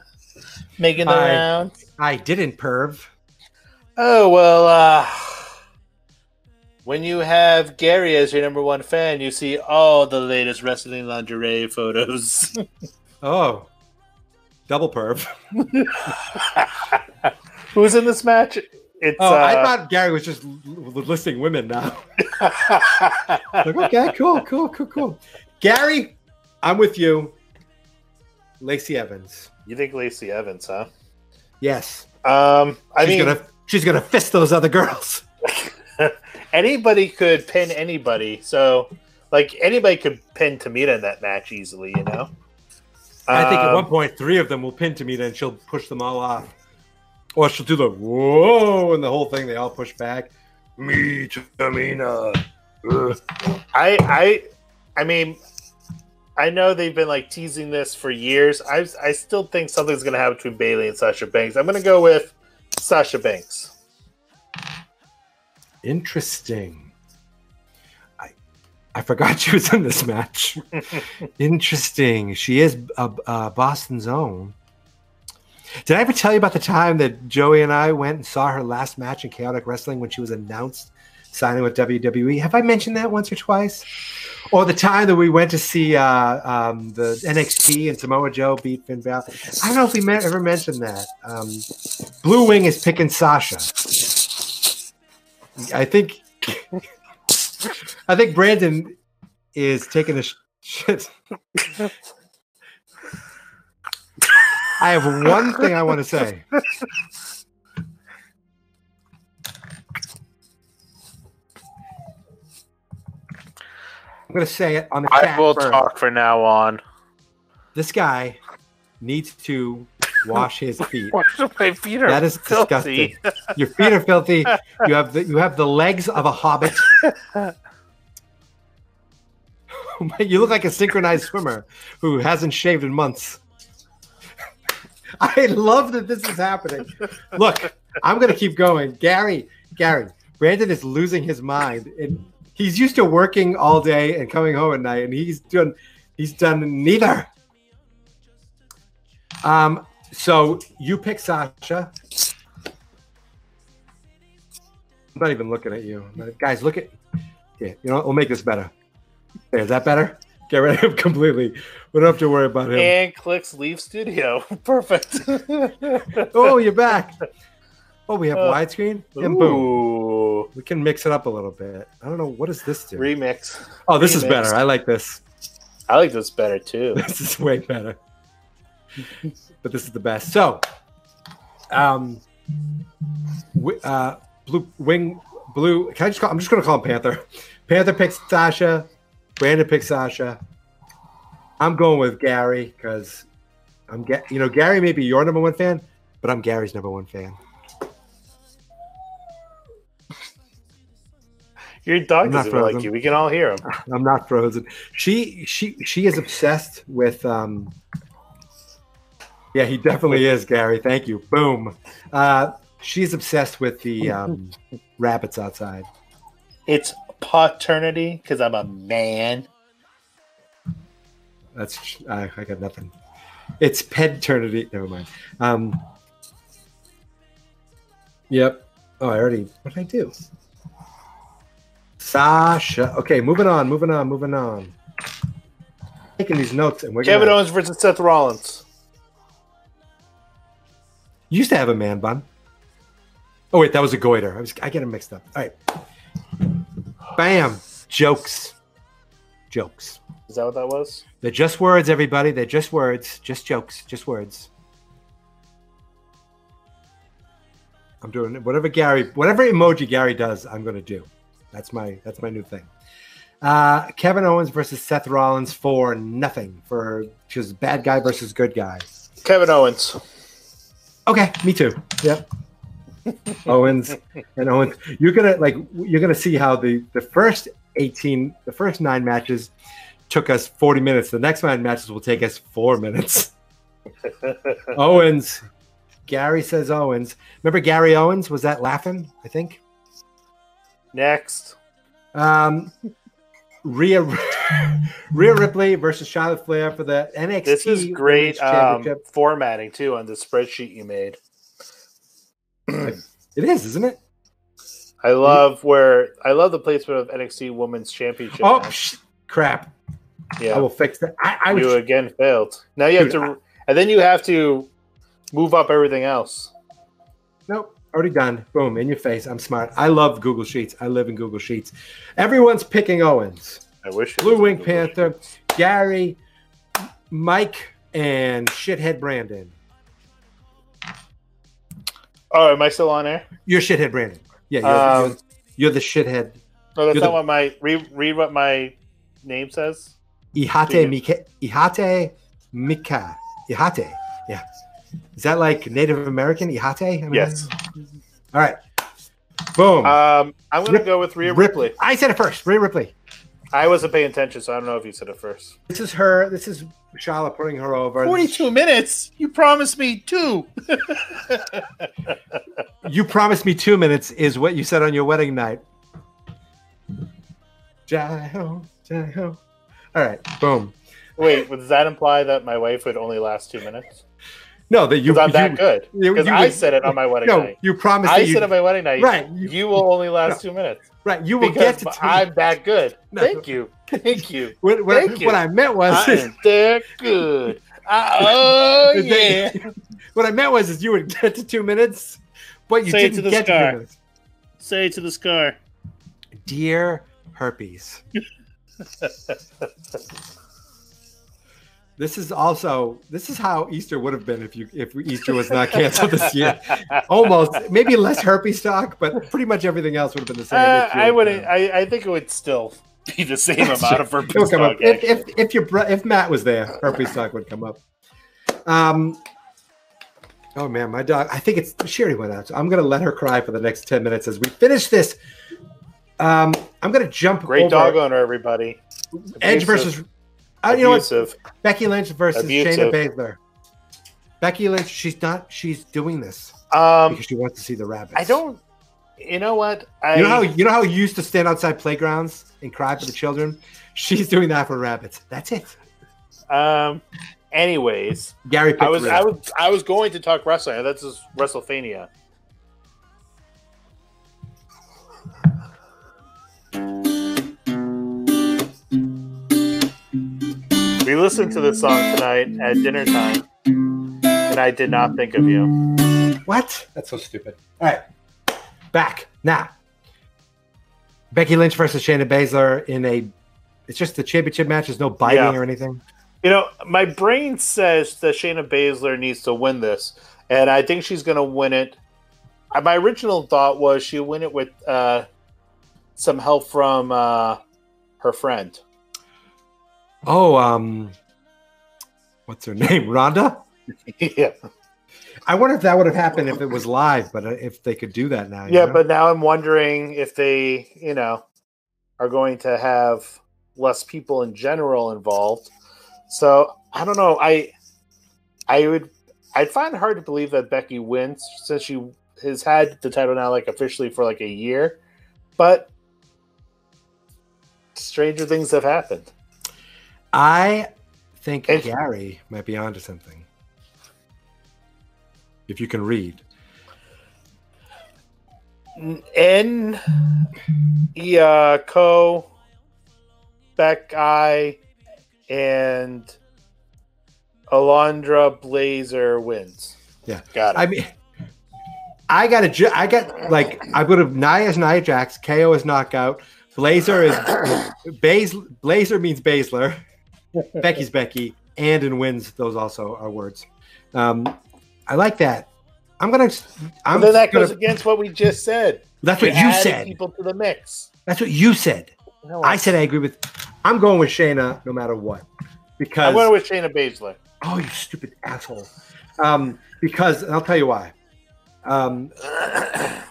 making the I- rounds. I didn't perv. Oh well, uh, when you have Gary as your number one fan, you see all the latest wrestling lingerie photos. Oh, double perv. Who's in this match? It's Oh, I uh, thought Gary was just l- l- listing women now. like, okay, cool, cool, cool, cool. Gary, I'm with you. Lacey Evans. you think Lacey Evans, huh? Yes. Um, I she's mean, gonna she's gonna fist those other girls. anybody could pin anybody. So, like, anybody could pin Tamina in that match easily, you know? I think at Um, one point three of them will pin Tamina and she'll push them all off. Or she'll do the whoa and the whole thing, they all push back. Me, Tamina. Ugh. I, I, I mean, I know they've been like teasing this for years. I, I still think something's going to happen between Bayley and Sasha Banks. I'm going to go with Sasha Banks. Interesting. I forgot she was in this match. Interesting. She is a, uh, Boston's own. Did I ever tell you about the time that Joey and I went and saw her last match in Chaotic Wrestling when she was announced signing with WWE? Have I mentioned that once or twice? Or the time that we went to see uh, um, the NXT and Samoa Joe beat Finn Balor? I don't know if we me- ever mentioned that. Um, Blue Wing is picking Sasha. I think I think Brandon is taking a sh- shit. I have one thing I want to say. I'm going to say it on the chat. I will first. talk for now on. This guy needs to wash his feet. My feet are That is filthy. disgusting. Your feet are filthy. You have the you have the legs of a hobbit. you look like a synchronized swimmer who hasn't shaved in months. I love that this is happening. Look, I'm gonna keep going. Gary, Gary, Brandon is losing his mind. And he's used to working all day and coming home at night, and he's done he's done neither. Um, so you pick Sasha. I'm not even looking at you. Guys, look at yeah, you know what? We'll make this better. There, is that better? Get rid of him completely. We don't have to worry about him. And clicks leave studio. Perfect. Oh, you're back. Oh, we have Uh, widescreen and boom. We can mix it up a little bit. I don't know what does this do. Remix. Oh, this is better. I like this. I like this better too. This is way better. But this is the best. So, um, uh, blue wing blue. Can I just call? I'm just going to call him Panther. Panther picks Sasha. Brandon picks Sasha. I'm going with Gary because I'm get. You know, Gary may be your number one fan, but I'm Gary's number one fan. Your dog doesn't like you. We can all hear him. I'm not frozen. She she she is obsessed with um Yeah, he definitely is, Gary. Thank you. Boom. Uh she's obsessed with the um rabbits outside. It's paternity because I'm a man. That's I, I got nothing. It's pedternity. Never mind. Um Yep. Oh, I already what did I do? Sasha. Okay, moving on, moving on, moving on. Taking these notes and we're Kevin gonna, Owens versus Seth Rollins. You used to have a man bun. Oh wait, that was a goiter. I was I get them mixed up. All right. Bam. Jokes. Jokes. Is that what that was? They're just words, everybody. They're just words. Just jokes. Just words. I'm doing it. Whatever Gary, whatever emoji Gary does, I'm gonna do. That's my that's my new thing. Uh, Kevin Owens versus Seth Rollins for nothing. For just bad guy versus good guy. Kevin Owens. Okay, me too. Yep. Owens and Owens. You're gonna like you're gonna see how the the first 18, the first nine matches took us 40 minutes. The next nine matches will take us four minutes. Owens. Gary says Owens. Remember Gary Owens? Was that laughing? I think. Next. Um, Rhea Rhea Ripley versus Charlotte Flair for the NXT. This is great um, formatting too on the spreadsheet you made. It is, isn't it? I love where I love the placement of NXT Women's Championship. Oh sh- crap! Yeah, I will fix that. I, I you was again failed. Now you have Dude, to, and then you have to move up everything else. Nope, already done. Boom, in your face. I'm smart. I love Google Sheets. I live in Google Sheets. Everyone's picking Owens. I wish. Blue Wing Panther, Sheets. Gary, Mike, and Shithead Brandon. Oh, am I still on air? You're Shithead Brandon. Yeah, you're, Um, you're, you're the shithead. No, that's You're not the- what my read. Read what my name says. Ihate. Mika. Ihate Mika. Ihate. Yeah. Is that like Native American? Ihate? I mean, Yes. All right. Boom. Um, I'm gonna go with Rhea Rip- Ripley. I said it first. Rhea Ripley. I wasn't paying attention, so I don't know if you said it first. This is her. This is Charlotte putting her over. 42 minutes. You promised me two. You promised me two minutes, is what you said on your wedding night. Jai ho, jai ho. All right, boom. Wait, does that imply that my wife would only last two minutes? No, that you. I'm that you- good. Because I said it on my wedding No, night. you promised. I that said on my wedding night, Right, You, you- will only last two minutes. right. You will get to. Two, I'm that good. No. Thank you. Thank you. what, what, thank you. what I meant was. I am that good. I- ah, oh yeah. that- what I meant was, is you would get to two minutes, but you Say didn't to get to sky. two minutes. Say to the scar. Dear herpes. This is also this is how Easter would have been if you if Easter was not canceled this year. Almost maybe less herpes talk, but pretty much everything else would have been the same. Uh, I wouldn't. uh, I, I think it would still be the same amount of herpes talk. If, if if your bro- if Matt was there, herpes talk would come up. Um. Oh man, my dog. I think it's Sherry went out. So I'm gonna let her cry for the next ten minutes as we finish this. Um, I'm gonna jump. Great over dog owner, everybody. Edge versus. Uh, you know what? Becky Lynch versus Abusive. Shayna Baszler. Becky Lynch, she's not. She's doing this Um, because she wants to see the rabbits. I don't. You know what? I You know how you know how you used to stand outside playgrounds and cry for the children. She's doing that for rabbits. That's it. um. Anyways, Gary I was. I was I was going to talk wrestling. That's just WrestleMania. We listened to this song tonight at dinner time, and I did not think of you. What? That's so stupid. All right, back now. Becky Lynch versus Shayna Baszler in a. It's just the championship match. There's no biting Yeah. or anything. You know, my brain says that Shayna Baszler needs to win this, and I think she's going to win it. Uh, My original thought was she'll win it with uh, some help from uh, her friend. Oh, um, what's her name? Ronda. yeah, I wonder if that would have happened if it was live, but uh, if they could do that now. yeah, know? but now I'm wondering if they, you know, are going to have less people in general involved. So I don't know. I, I would, I'd find it hard to believe that Becky wins since she has had the title now like officially for like a year, but stranger things have happened. I think And- Gary might be onto something. If you can read. N, uh, yeah, Co, Beck I, and Alondra Blazer wins. Yeah. got it. I mean, I got a, ju- I got like I would have Nia is Nia Jax, KO is knockout, Blazer is Baz, Blazer means Baszler, Becky's Becky, and and wins. Those also are words. Um, I like that. I'm gonna. I'm then that gonna, goes against what we just said. That's what you said. People to the mix. That's what you said. No, I said I agree with. I'm going with Shayna no matter what because I'm going with Shayna Baszler. oh you stupid asshole. Um, because and I'll tell you why. Um,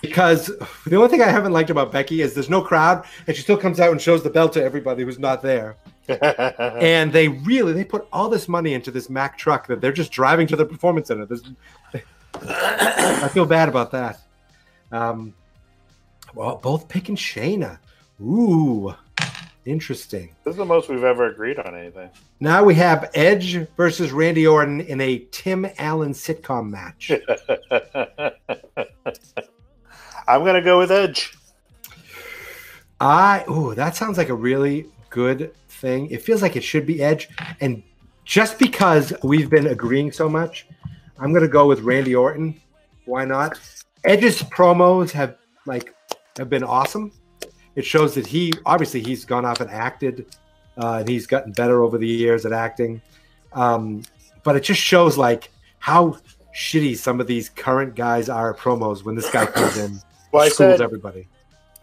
because the only thing I haven't liked about Becky is there's no crowd and she still comes out and shows the belt to everybody who's not there. And they really they put all this money into this Mack truck that they're just driving to the performance center. I feel bad about that. Um, well, both picking Shayna. Ooh, Interesting. This is the most we've ever agreed on anything. Now we have Edge versus Randy Orton in a Tim Allen sitcom match. I'm gonna go with Edge. I oh, that sounds like a really good thing. It feels like it should be Edge, and just because we've been agreeing so much, I'm gonna go with Randy Orton. Why not? Edge's promos have like have been awesome. It shows that he obviously he's gone off and acted, uh, and he's gotten better over the years at acting. Um, but it just shows like how shitty some of these current guys are at promos when this guy comes in, Well, I schools said everybody.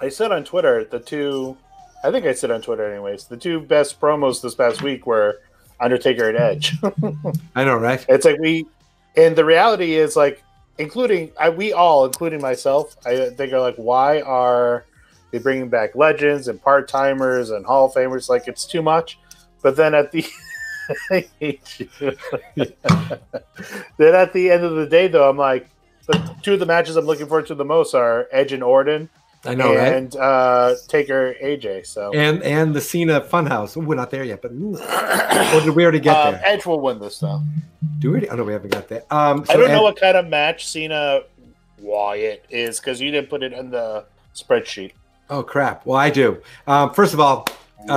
I said on Twitter the two. I think I said on Twitter anyways. The two best promos this past week were Undertaker and Edge. I know, right? It's like we, and the reality is like, including I, we all, including myself, I think are like, why are they bringing back legends and part timers and Hall of Famers? Like it's too much. But then at the, I hate you. then at the end of the day, though, I'm like, the two of the matches I'm looking forward to the most are Edge and Orton I know, right? and uh, Taker AJ. So And and the Cena Funhouse. Ooh, we're not there yet, but or did we already get um, there? Edge will win this though. Do we? Oh no, we haven't got there. Um, I don't know what kind of match Cena Wyatt is because you didn't put it in the spreadsheet. Oh crap! Well, I do. Um, first of all, um,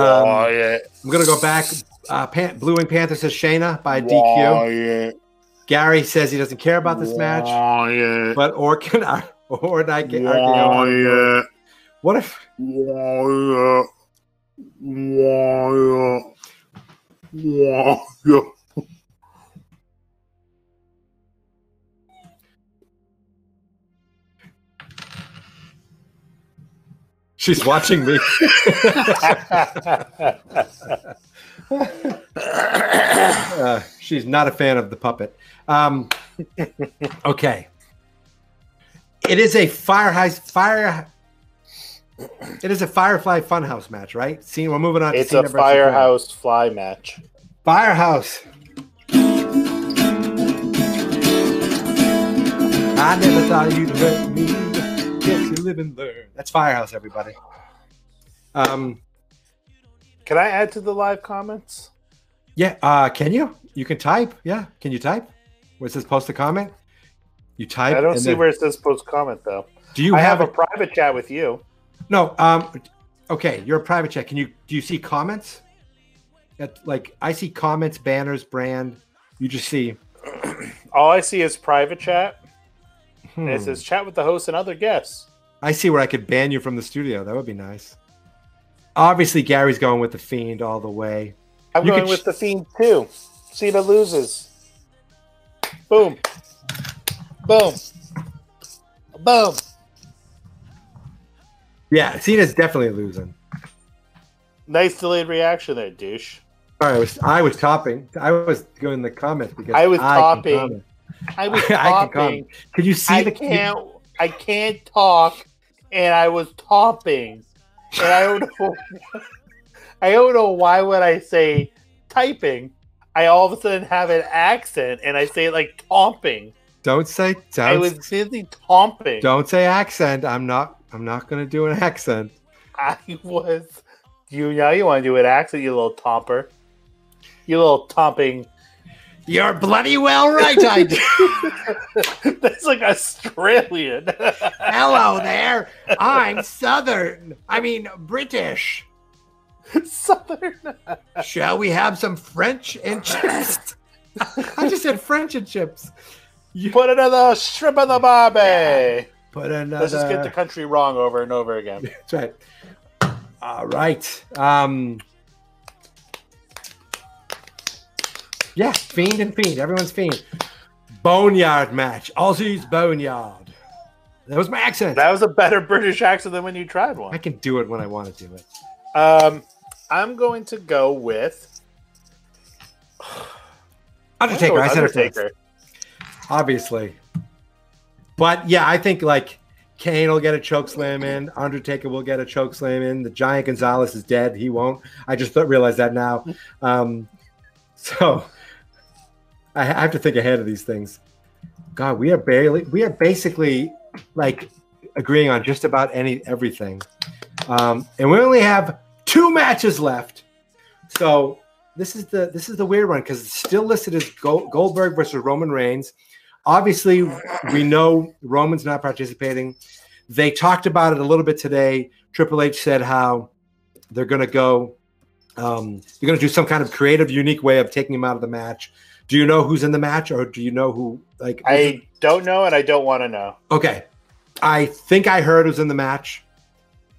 I'm gonna go back. Uh, Pan- Blue Wing Panther says Shayna by DQ. Wyatt, Gary says he doesn't care about this match, Wyatt, but or can I or can argue. Wyatt, What if? Wyatt, Wyatt, Wyatt. She's watching me. Uh, she's not a fan of the puppet. Um, okay. It is a fire fire. It is a Firefly Funhouse match, right? See, we're moving on. to it's a firehouse fly match. Firehouse. I never thought you'd hurt me. Live and learn. That's Firehouse, everybody. Um, Can I add to the live comments? yeah. Uh, can you? You can type. Yeah. Can you type? Where it says post a comment. You type. I don't see then- where it says post comment though. Do you I have, have a a private chat with you. no? Um. Okay, you're a private chat. Can you? Do you see comments? At, like I see comments, banners, brand. You just see. All I see is private chat. hmm. It says chat with the host and other guests. I see where I could ban you from the studio. That would be nice. Obviously, Gary's going with the fiend all the way. I'm You going with sh- the fiend too. Cena loses. Boom. Boom. Boom. Yeah, Cena's definitely losing. Nice delayed reaction there, douche. Right, I was I was topping. I was going in the comments because I was can topping. I was I can topping. comment. Can you see I the can't. I can't talk, and I was topping, and I don't know. I don't know why would I say typing. I all of a sudden have an accent, and I say it like tomping. Don't say I don't, was busy tomping. don't say accent. I'm not. I'm not going to do an accent. I was. You now you want to do an accent, you little tomper. You little tomping. You're bloody well right. I do. That's like Australian. Hello there. I'm Southern. I mean British. Southern. Shall we have some French and chips? I just said French and chips. You Put another shrimp of the barbie. put another. Let's just get the country wrong over and over again. That's right. All right. Um. Yeah, fiend and fiend. Everyone's fiend. Boneyard match. Aussie's boneyard. That was my accent. That was a better British accent than when you tried one. I can do it when I want to do it. Um, I'm going to go with Undertaker. I said. Undertaker. obviously. But yeah, I think like Kane will get a choke slam in. Undertaker will get a choke slam in. The Giant Gonzalez is dead. He won't. I just realized that now. Um, so I have to think ahead of these things. God, we are barely, we are basically like agreeing on just about any everything, um, and we only have two matches left. So this is the this is the weird one because it's still listed as Goldberg versus Roman Reigns. Obviously, we know Roman's not participating. They talked about it a little bit today. Triple H said how they're going to go. Um, they're going to do some kind of creative, unique way of taking him out of the match. Do you know who's in the match, or do you know who? Like, I don't know, and I don't want to know. okay, I think I heard who's in the match.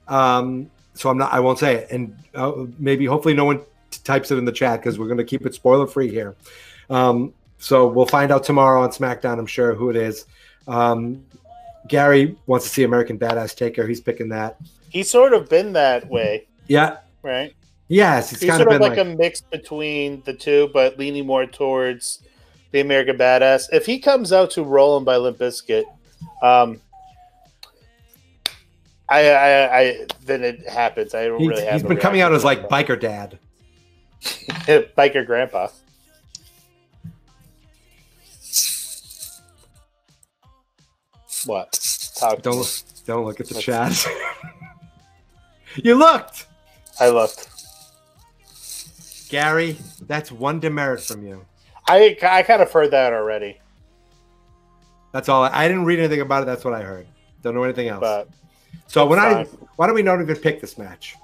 Um, so I'm not. I won't say it, and uh, maybe hopefully no one t- types it in the chat because we're going to keep it spoiler free here. Um, so we'll find out tomorrow on SmackDown. I'm sure who it is. Um, Gary wants to see American Badass Taker. He's picking that. He's sort of been that way, Yeah. right? Yes, it's He's kind sort of like, like, a mix between the two, but leaning more towards the American Badass. If he comes out to Rollin' by Limp Bizkit, um, I, I, I, then it happens. I don't he's, really have. he's been coming out as like biker dad. biker grandpa. What? Talk. Don't don't look at the chat. you looked, I looked. Gary. That's one demerit from you. I, I kind of heard that already, That's all. I, I didn't read anything about it. That's what I heard. Don't know anything else. but so fine. Even, why don't we not even pick this match?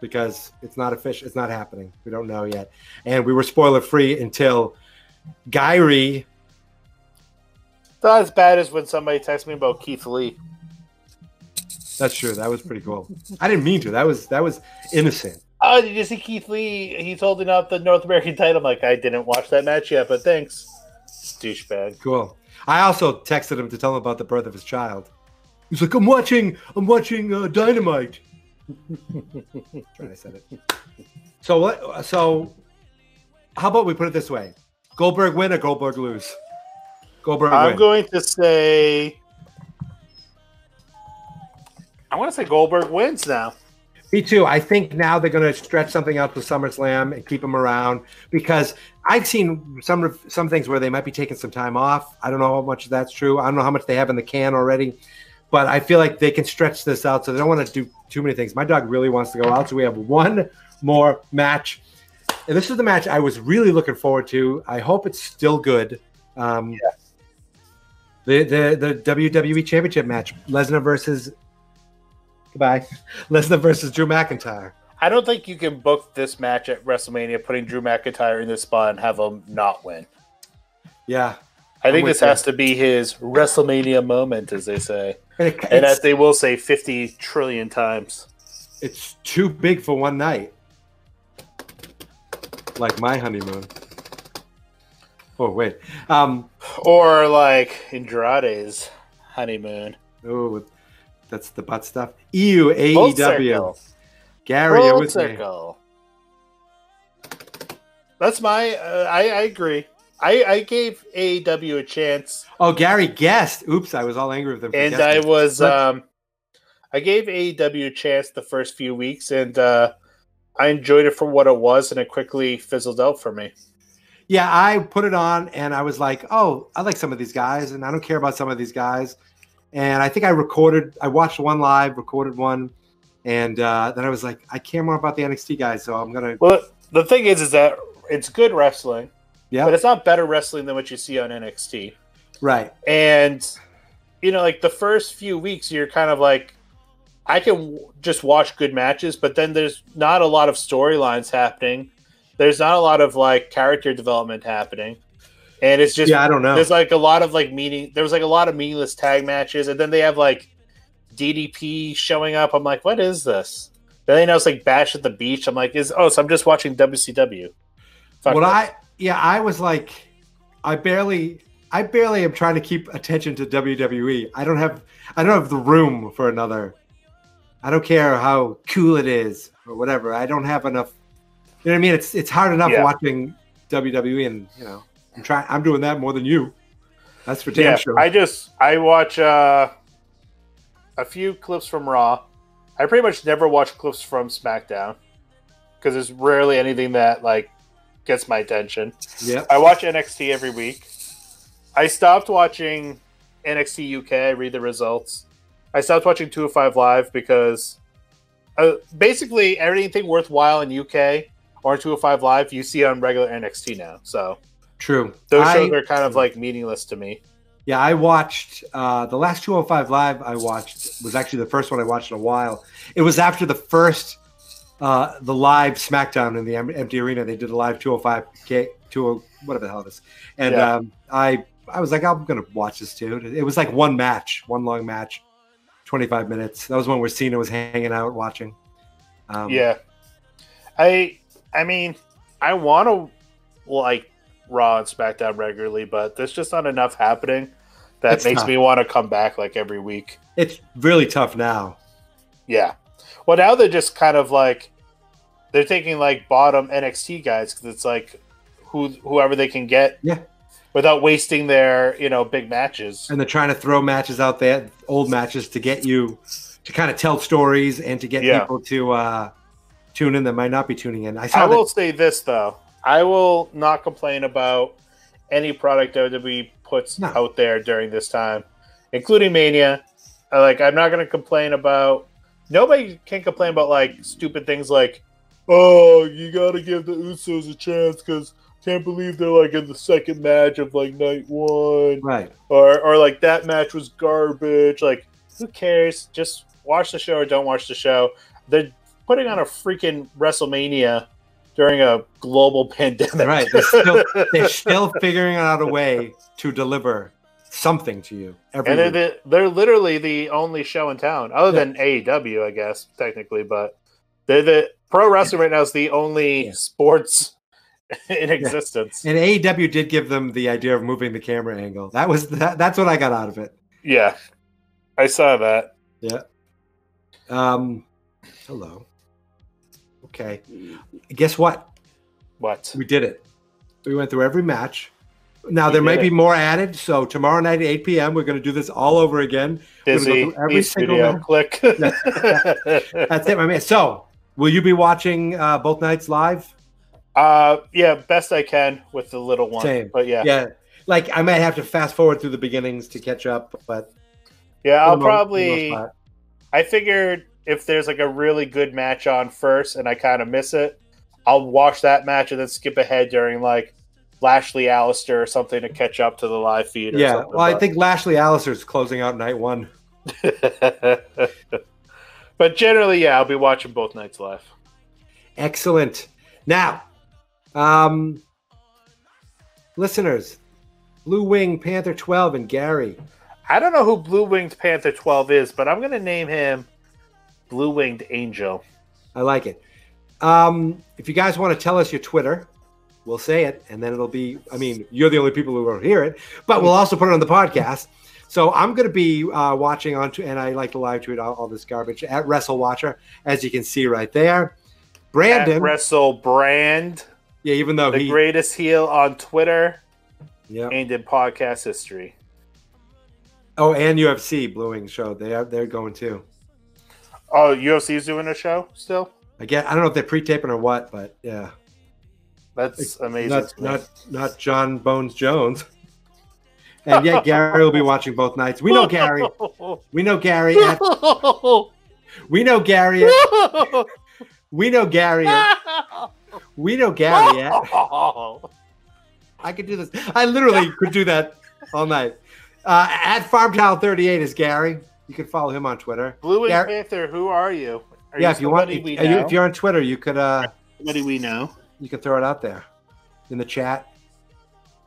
Because it's not official. It's not happening. We don't know yet, and we were spoiler free until it's not as bad as when somebody texts me about Keith Lee. That's true. That was pretty cool. I didn't mean to. That was that was innocent. Oh, did you see Keith Lee? He's holding up the North American title. I'm like, I didn't watch that match yet, but thanks, douchebag. Cool. I also texted him to tell him about the birth of his child. He's like, I'm watching. I'm watching uh, Dynamite. To say it. So what? So how about we put it this way: Goldberg win or Goldberg lose? Goldberg I'm win. going to say, I want to say Goldberg wins now. Me too. I think now they're going to stretch something out to SummerSlam and keep him around because I've seen some some things where they might be taking some time off. I don't know how much that's true. I don't know how much they have in the can already, but I feel like they can stretch this out so they don't want to do too many things. My dog really wants to go out, so we have one more match, and this is the match I was really looking forward to. I hope it's still good. Um, The the the WWE Championship match: Lesnar versus goodbye, Lesnar versus Drew McIntyre. I don't think you can book this match at WrestleMania, putting Drew McIntyre in this spot and have him not win. Yeah, I I'm think this you. has to be his WrestleMania moment, as they say, and, it- and as they will say 50 trillion times. it's too big for one night. Like my honeymoon. Oh wait, um, Or like Andrade's honeymoon. oh, that's the butt stuff. EU AEW. circle. Gary, Full with me? That's my. Uh, I, I agree. I, I gave AEW a chance, Oh, Gary guessed. Oops, I was all angry with him. and I was. Um, I gave AEW a chance the first few weeks, and uh, I enjoyed it for what it was, and it quickly fizzled out for me. Yeah, I put it on and I was like, oh, I like some of these guys and I don't care about some of these guys. And I think I recorded, I watched one live, recorded one, and uh, then I was like, I care more about the NXT guys, so I'm gonna, Well, the thing is, is that it's good wrestling, yeah, but it's not better wrestling than what you see on NXT. right, and you know like the first few weeks you're kind of like i can w- just watch good matches but then there's not a lot of storylines happening. There's not a lot of like character development happening and it's just yeah, I don't know. there's like a lot of like meaning there was like a lot of meaningless tag matches and then they have like ddp showing up i'm like what is this then they know it's like bash at the beach i'm like is oh so i'm just watching wcw Fuck What this. I, yeah, I was like, I barely, I barely am trying to keep attention to WWE. I don't have, I don't have the room for another. I don't care how cool it is or whatever. I don't have enough. You know what I mean? It's it's hard enough Yeah. watching WWE, and you know, I'm trying. I'm doing that more than you. That's for damn yeah, sure. I just I watch uh, a few clips from Raw. I pretty much never watch clips from SmackDown because there's rarely anything that like gets my attention. yep. I watch NXT every week. I stopped watching NXT UK. I read the results. I stopped watching 205 Live because uh, basically everything worthwhile in UK or 205 Live you see on regular NXT now. So True. those I- shows are kind of like meaningless to me. Yeah, I watched uh, the last 205 Live. I watched was actually the first one I watched in a while. It was after the first uh, the live SmackDown in the empty arena. They did a live 205 K 20 whatever the hell it is, and Yeah. um, I I was like I'm gonna watch this too. It was like one match, one long match, 25 minutes. That was one where Cena was hanging out watching. Um, Yeah, I I mean I want to like Raw and SmackDown regularly, but there's just not enough happening that It's makes tough. me want to come back like every week. it's really tough now. Yeah. Well, now they're just kind of like they're taking like bottom NXT guys because it's like who whoever they can get. Yeah. Without wasting their you know big matches. and they're trying to throw matches out there, old matches, to get you to kind of tell stories and to get Yeah. people to uh, tune in that might not be tuning in. I I will that. say this though, I will not complain about any product WWE puts No. out there during this time, including Mania. I, like I'm not going to complain about. Nobody can complain about like stupid things like, oh, you got to give the Usos a chance because can't believe they're like in the second match of like night one, Right. or or like that match was garbage. Like who cares? Just watch the show or don't watch the show. They're putting on a freaking WrestleMania during a global pandemic. Right. They're still, they're still figuring out a way to deliver something to you every and they're, week. the, they're literally the only show in town, other than AEW, I guess technically. But they're the pro wrestling right now is the only Yeah. sports in existence. And AEW did give them the idea of moving the camera angle. That was that, that's what I got out of it. Yeah, I saw that. Yeah. Um. Hello. Okay. Guess what? What? We did it. We went through every match. Now We there might did be more added. So tomorrow night at 8 p.m. We're going to do this all over again. We're go Busy. every single match. Click. That's it, my man. So will you be watching uh, both nights live? Uh, yeah, best I can with the little one. Same. But yeah, Yeah. Like I might have to fast forward through the beginnings to catch up, but yeah, I'll the mo- for the most probably. I figured if there's like a really good match on first and I kind of miss it, I'll watch that match and then skip ahead during like Lashley Aleister or something to catch up to the live feed. Or Yeah. Well, I think Lashley Aleister's closing out night one. but generally, yeah, I'll be watching both nights live. Excellent. Now, um, listeners, Blue Wing Panther 12 and Gary. I don't know who Blue Winged Panther 12 is, but I'm going to name him Blue Winged Angel. I like it. Um, if you guys want to tell us your Twitter, we'll say it, and then it'll be. I mean, you're the only people who won't hear it, but we'll also put it on the podcast. So I'm going to be uh, watching on, and I like to live tweet all, all this garbage at Wrestle Watcher, as you can see right there. Brandon, At Wrestle Brand, yeah, even though the he, greatest heel on Twitter yeah, and in podcast history. oh, and UFC Blue Wing show, they are they're going too. Oh, UFC's doing a show still? I get, I don't know if they're pre-taping or what, but yeah, That's amazing. not not not John Bones Jones. And yet Gary will be watching both nights. We know Gary. We know Gary. At, we know Gary. At, we know Gary. At, we know Gary. At, I could do this. I literally could do that all night. Uh, at FarmTown38 is Gary. You can follow him on Twitter. Blue and Gar- Panther, who are you? Are yeah, if you want, if, you, if you're on Twitter, you could uh, somebody we know. you could throw it out there in the chat.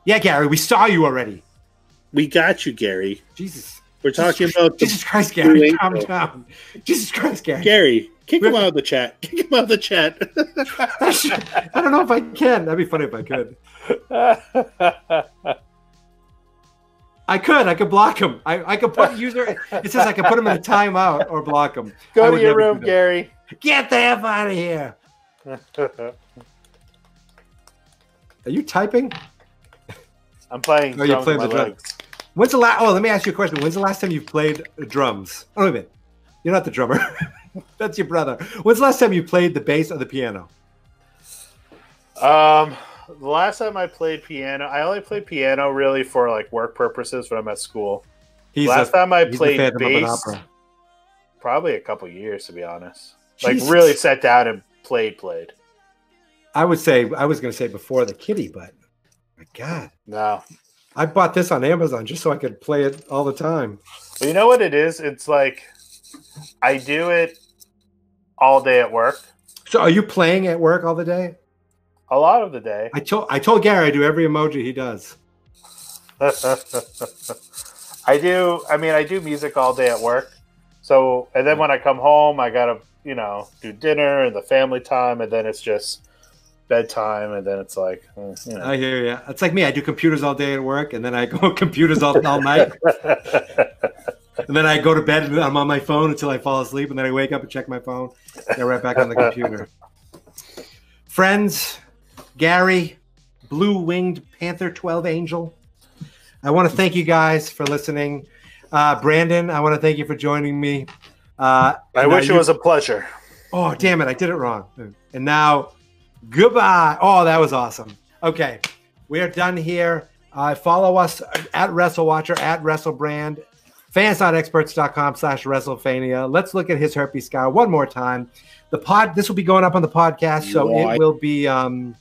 Yeah, Gary, we saw you already. We got you, Gary. Jesus, We're talking about Jesus Christ, Gary, calm down. Jesus Christ, Gary. Gary. Kick him out of the chat. Kick him out of the chat. I don't know if I can. That'd be funny if I could. I could. I could block him. I, I could put user. It says I could put him in a timeout or block him. I Go to your room. Gary. Get the F out of here. Are you typing? I'm playing. Oh, you're playing the drums. legs. When's the last? Oh, let me ask you a question. When's the last time you played drums? Oh, wait a minute. You're not the drummer. That's your brother. When's the last time you played the bass or the piano? Um, the last time I played piano, I only played piano really for like work purposes when I'm at school. He's last a, time I played bass, probably a couple years to be honest. Like really sat down and played, played. I would say I was going to say before the kitty, but my God, No. I bought this on Amazon just so I could play it all the time. But you know what it is? It's like I do it all day at work, So, are you playing at work all the day? A lot of the day. I told I told Gary I do every emoji he does. I do. I mean, I do music all day at work. So, and then when I come home, I gotta, you know, do dinner and the family time, and then it's just bedtime, and then it's like, eh, you know. I hear you. It's like me. I do computers all day at work, and then I go computers all, all night, and then I go to bed and I'm on my phone until I fall asleep, and then I wake up and check my phone. Get right back on the computer. Friends, Gary, Blue Winged Panther 12 Angel. I want to thank you guys for listening. Uh, Brandon, I want to thank you for joining me. Uh, I and now wish it was a pleasure. Oh, damn it. I did it wrong. And now, goodbye. Oh, that was awesome. Okay. We are done here. Uh, follow us at WrestleWatcher, at WrestleBrand, fans.experts.com slash WrestleFania. Let's look at his herpes scar one more time. The pod, this will be going up on the podcast, so Right. it will be, um,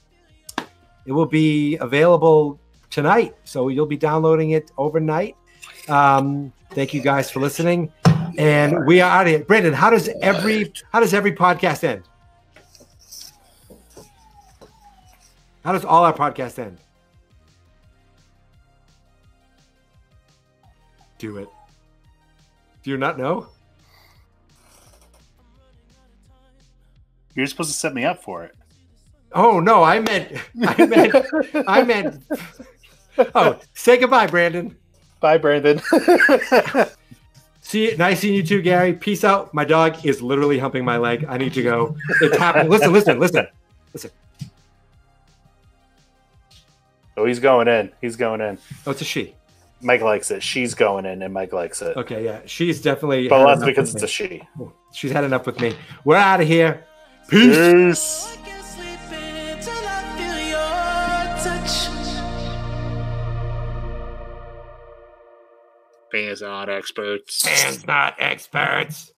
it will be available tonight. So you'll be downloading it overnight. Um, thank you guys for listening. And we are out of here. Brandon, how does every how does every podcast end? How does all our podcasts end? Do it. Do you not know? You're supposed to set me up for it. Oh no, I meant I meant I meant Oh, say goodbye, Brandon. Bye, Brandon. See, nice seeing you too, Gary. Peace out. My dog is literally humping my leg. I need to go. It's happening. Listen, listen, listen. Listen. Oh, he's going in. He's going in. Oh, it's a she. Mike likes it. She's going in, and Mike likes it. Okay, yeah, she's definitely. But that's because it's a she. She's had enough with me. We're out of here. Peace. Peace. Fans not experts. Fans not experts.